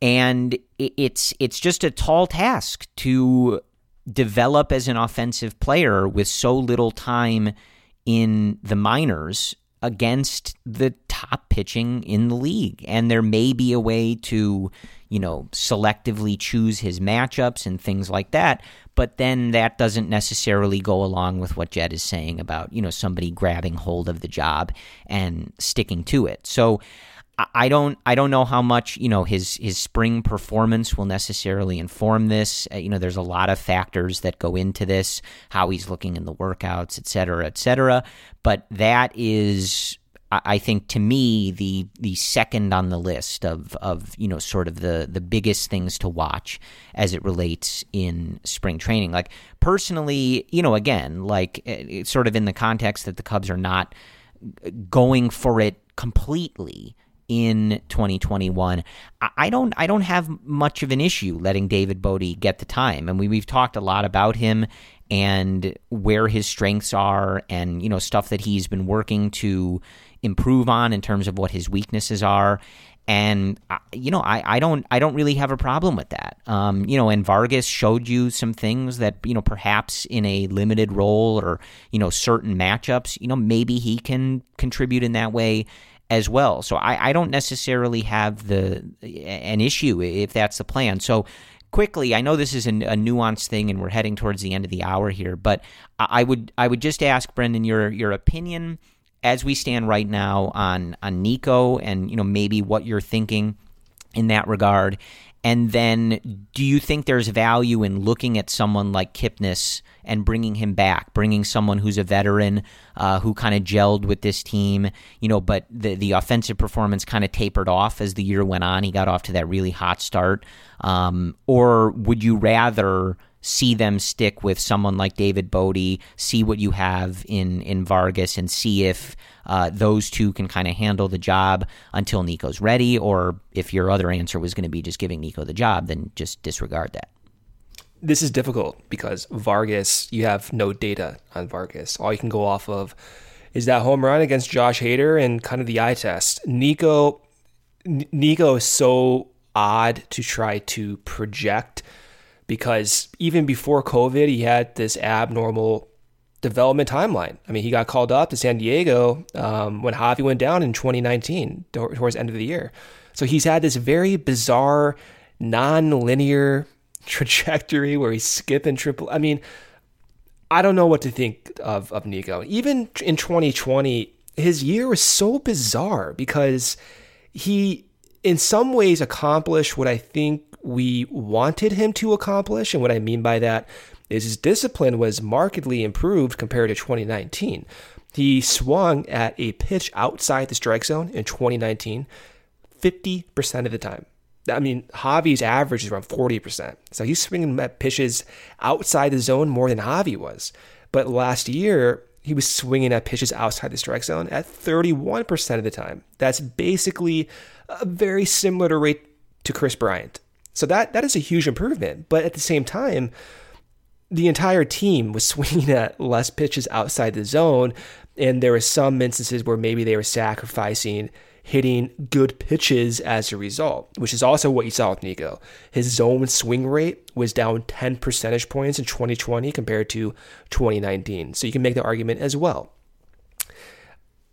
and it's it's just a tall task to develop as an offensive player with so little time in the minors against the top pitching in the league. And there may be a way to, you know, selectively choose his matchups and things like that. But then that doesn't necessarily go along with what Jed is saying about, you know, somebody grabbing hold of the job and sticking to it. So I don't I don't know how much you know his his spring performance will necessarily inform this. Uh, you know, there's a lot of factors that go into this, how he's looking in the workouts, et cetera, et cetera. But that is, I think, to me, the the second on the list of of you know sort of the the biggest things to watch as it relates in spring training. Like personally, you know, again, like it's sort of in the context that the Cubs are not going for it completely in 2021. I don't I don't have much of an issue letting David Bote get the time. and we, we've talked a lot about him and where his strengths are and you know stuff that he's been working to improve on in terms of what his weaknesses are and you know I, I don't I don't really have a problem with that. Um, you know, and Vargas showed you some things that you know perhaps in a limited role or you know certain matchups, you know maybe he can contribute in that way as well. So I, I don't necessarily have the an issue if that's the plan. So quickly, I know this is a, a nuanced thing, and we're heading towards the end of the hour here, but I would I would just ask Brendan your your opinion as we stand right now on on Nico, and you know maybe what you're thinking in that regard. And then, do you think there's value in looking at someone like Kipnis and bringing him back, bringing someone who's a veteran uh, who kind of gelled with this team, you know, but the the offensive performance kind of tapered off as the year went on. He got off to that really hot start. Um, or would you rather? see them stick with someone like David Bote, see what you have in in Vargas, and see if uh, those two can kind of handle the job until Nico's ready, or if your other answer was going to be just giving Nico the job, then just disregard that. This is difficult because Vargas, you have no data on Vargas. All you can go off of is that home run against Josh Hader and kind of the eye test. Nico, Nico is so odd to try to project because even before COVID, he had this abnormal development timeline. I mean, he got called up to San Diego um, when Javi went down in 2019, towards the end of the year. So he's had this very bizarre, non-linear trajectory where he's skipping triple. I mean, I don't know what to think of of Nico. Even in 2020, his year was so bizarre because he, in some ways, accomplish what I think we wanted him to accomplish. And what I mean by that is his discipline was markedly improved compared to 2019. He swung at a pitch outside the strike zone in 2019 50% of the time. I mean, Javi's average is around 40%. So he's swinging at pitches outside the zone more than Javi was. But last year, he was swinging at pitches outside the strike zone at 31% of the time. That's basically a very similar to rate to Kris Bryant. So that that is a huge improvement. But at the same time, the entire team was swinging at less pitches outside the zone, and there were some instances where maybe they were sacrificing hitting good pitches as a result, which is also what you saw with Nico. His zone swing rate was down 10 percentage points in 2020 compared to 2019. So you can make the argument as well.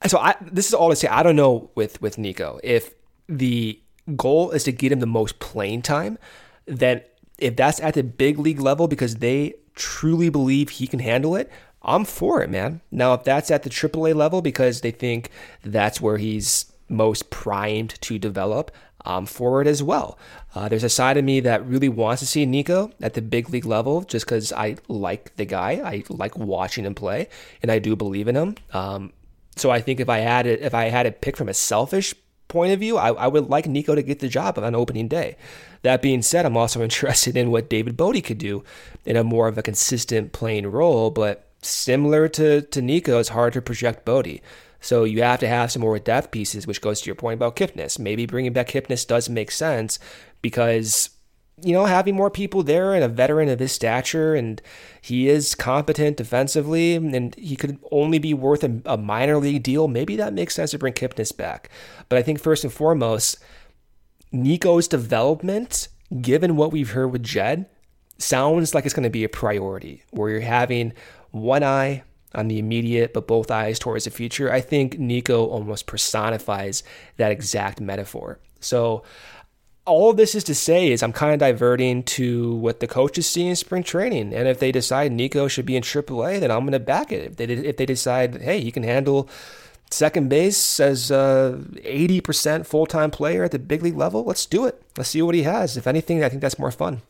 So I, this is all to say, I don't know with with Nico if the goal is to get him the most playing time. Then if that's at the big league level because they truly believe he can handle it, I'm for it, man. Now, if that's at the AAA level because they think that's where he's most primed to develop um, forward as well. Uh, there's a side of me that really wants to see Nico at the big league level just because I like the guy. I like watching him play, and I do believe in him. Um, so I think if I had it, if I had it picked from a selfish point of view, I, I, would like Nico to get the job on opening day. That being said, I'm also interested in what David Bote could do in a more of a consistent playing role, but similar to, to Nico, it's hard to project Bote. So you have to have some more depth pieces, which goes to your point about Kipnis. Maybe bringing back Kipnis does make sense because you know, having more people there and a veteran of his stature, and he is competent defensively, and he could only be worth a, a, minor league deal. Maybe that makes sense to bring Kipnis back. But I think first and foremost, Nico's development, given what we've heard with Jed, sounds like it's going to be a priority where you're having one eye on the immediate, but both eyes towards the future. I think Nico almost personifies that exact metaphor. So, all of this is to say is I'm kind of diverting to what the coaches see in spring training, and if they decide Nico should be in AAA, then I'm going to back it. If they if they decide, hey, he can handle second base as a 80% full time player at the big league level, let's do it. Let's see what he has. If anything, I think that's more fun.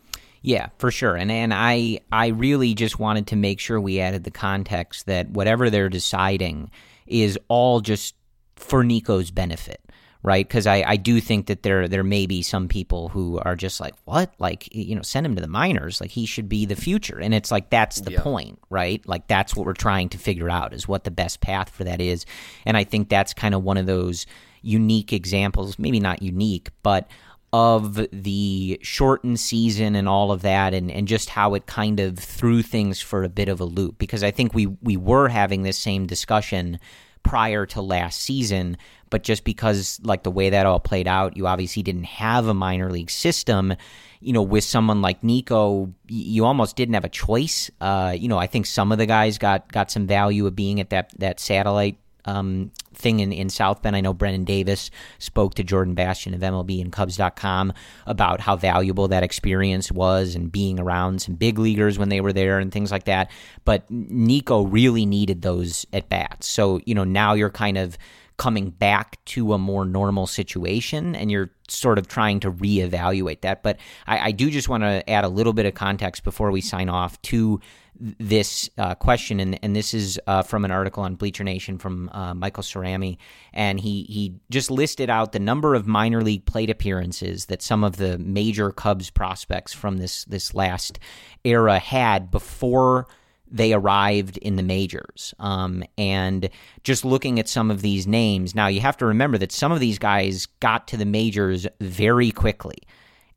Yeah, for sure. And and I I really just wanted to make sure we added the context that whatever they're deciding is all just for Nico's benefit. Right, because I, I do think that there there may be some people who are just like what like you know send him to the minors like he should be the future and it's like that's the yeah. point right like that's what we're trying to figure out is what the best path for that is and I think that's kind of one of those unique examples maybe not unique but of the shortened season and all of that and, and just how it kind of threw things for a bit of a loop. Because I think we we were having this same discussion prior to last season but just because like the way that all played out you obviously didn't have a minor league system. You know with someone like Nico you almost didn't have a choice. Uh, you know I think some of the guys got got some value of being at that that satellite um, thing in, in South Bend. I know Brennen Davis spoke to Jordan Bastian of MLB and Cubs.com about how valuable that experience was and being around some big leaguers when they were there and things like that. But Nico really needed those at bats. So, you know, now you're kind of coming back to a more normal situation and you're sort of trying to reevaluate that. But I, I do just want to add a little bit of context before we sign off to this uh, question, and, and this is uh, from an article on Bleacher Nation from uh, Michael Cerami, and he he just listed out the number of minor league plate appearances that some of the major Cubs prospects from this this last era had before they arrived in the majors. Um, and just looking at some of these names, now you have to remember that some of these guys got to the majors very quickly,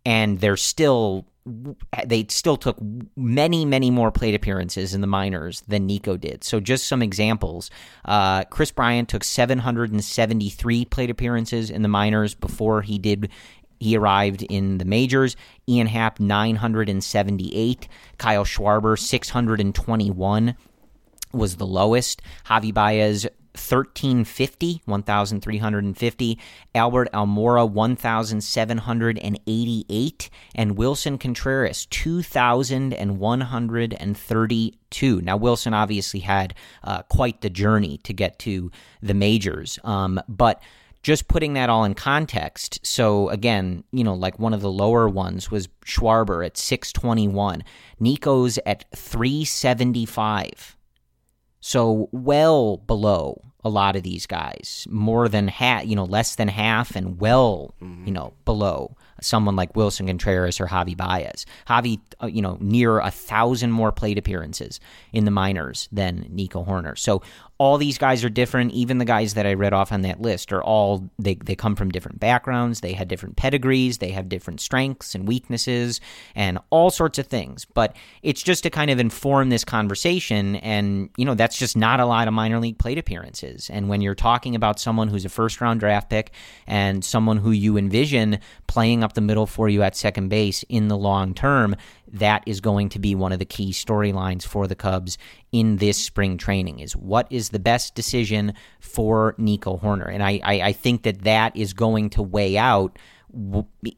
and they're still they still took many, many more plate appearances in the minors than Nico did. So, just some examples. Uh, Kris Bryant took 773 plate appearances in the minors before he did. He arrived in the majors. Ian Happ 978. Kyle Schwarber 621 was the lowest. Javi Baez 1350, 1350, Albert Almora 1788, and Willson Contreras 2132. Now, Willson obviously had uh, quite the journey to get to the majors, um, but just putting that all in context. So again, you know, like one of the lower ones was Schwarber at 621, Nico's at 375. So well below a lot of these guys, more than half, you know, less than half, and well, mm-hmm. you know, below someone like Willson Contreras or Javi Baez. Javi, uh, you know, near a thousand more plate appearances in the minors than Nico Hoerner. So all these guys are different. Even the guys that I read off on that list are all they they come from different backgrounds. They had different pedigrees. They have different strengths and weaknesses and all sorts of things. But it's just to kind of inform this conversation. And you know that's just not a lot of minor league plate appearances. And when you're talking about someone who's a first round draft pick and someone who you envision playing up the middle for you at second base in the long term, that is going to be one of the key storylines for the Cubs in this spring training is what is the best decision for Nico Hoerner? And I, I, I think that that is going to weigh out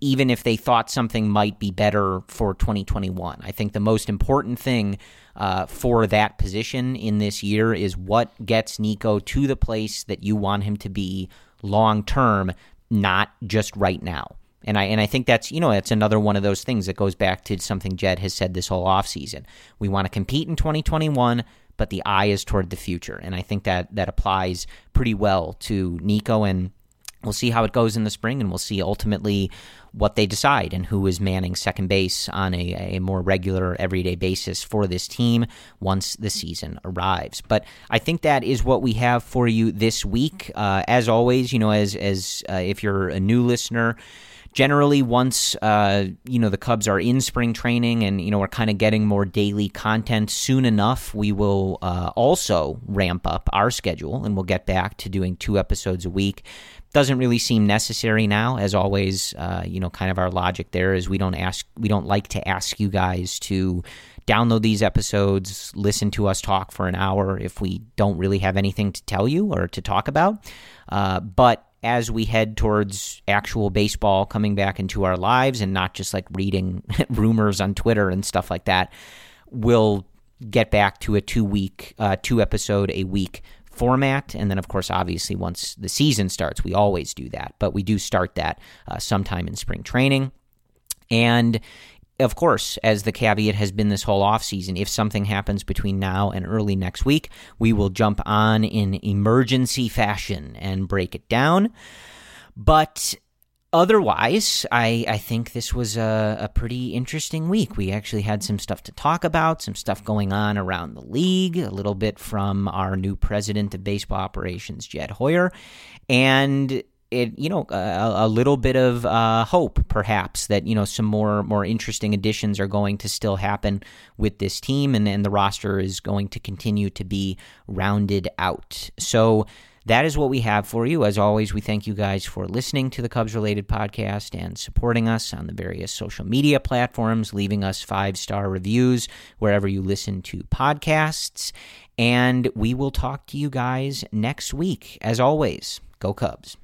even if they thought something might be better for 2021. I think the most important thing uh, for that position in this year is what gets Nico to the place that you want him to be long term, not just right now. And I and I think that's you know that's another one of those things that goes back to something Jed has said this whole offseason. We want to compete in 2021, but the eye is toward the future, and I think that that applies pretty well to Nico. And we'll see how it goes in the spring, and we'll see ultimately what they decide and who is manning second base on a, a more regular, everyday basis for this team once the season arrives. But I think that is what we have for you this week. Uh, as always, you know, as as uh, if you're a new listener generally once uh, you know the Cubs are in spring training and you know we're kind of getting more daily content soon enough, we will uh, also ramp up our schedule and we'll get back to doing two episodes a week. Doesn't really seem necessary now, as always. Uh, you know, kind of our logic there is we don't ask, we don't like to ask you guys to download these episodes, listen to us talk for an hour if we don't really have anything to tell you or to talk about. Uh, but as we head towards actual baseball coming back into our lives and not just like reading rumors on Twitter and stuff like that, we'll get back to a two week, uh, two episode a week format. And then, of course, obviously, once the season starts, we always do that, but we do start that uh, sometime in spring training. And of course, as the caveat has been this whole offseason, if something happens between now and early next week, we will jump on in emergency fashion and break it down. But otherwise, I, I think this was a, a, pretty interesting week. We actually had some stuff to talk about, some stuff going on around the league, a little bit from our new president of baseball operations, Jed Hoyer. And it you know a, a little bit of uh, hope perhaps that you know some more more interesting additions are going to still happen with this team and, and the roster is going to continue to be rounded out so that is what we have for you. As always, we thank you guys for listening to the Cubs related podcast and supporting us on the various social media platforms, leaving us five star reviews wherever you listen to podcasts. And we will talk to you guys next week. As always, go Cubs.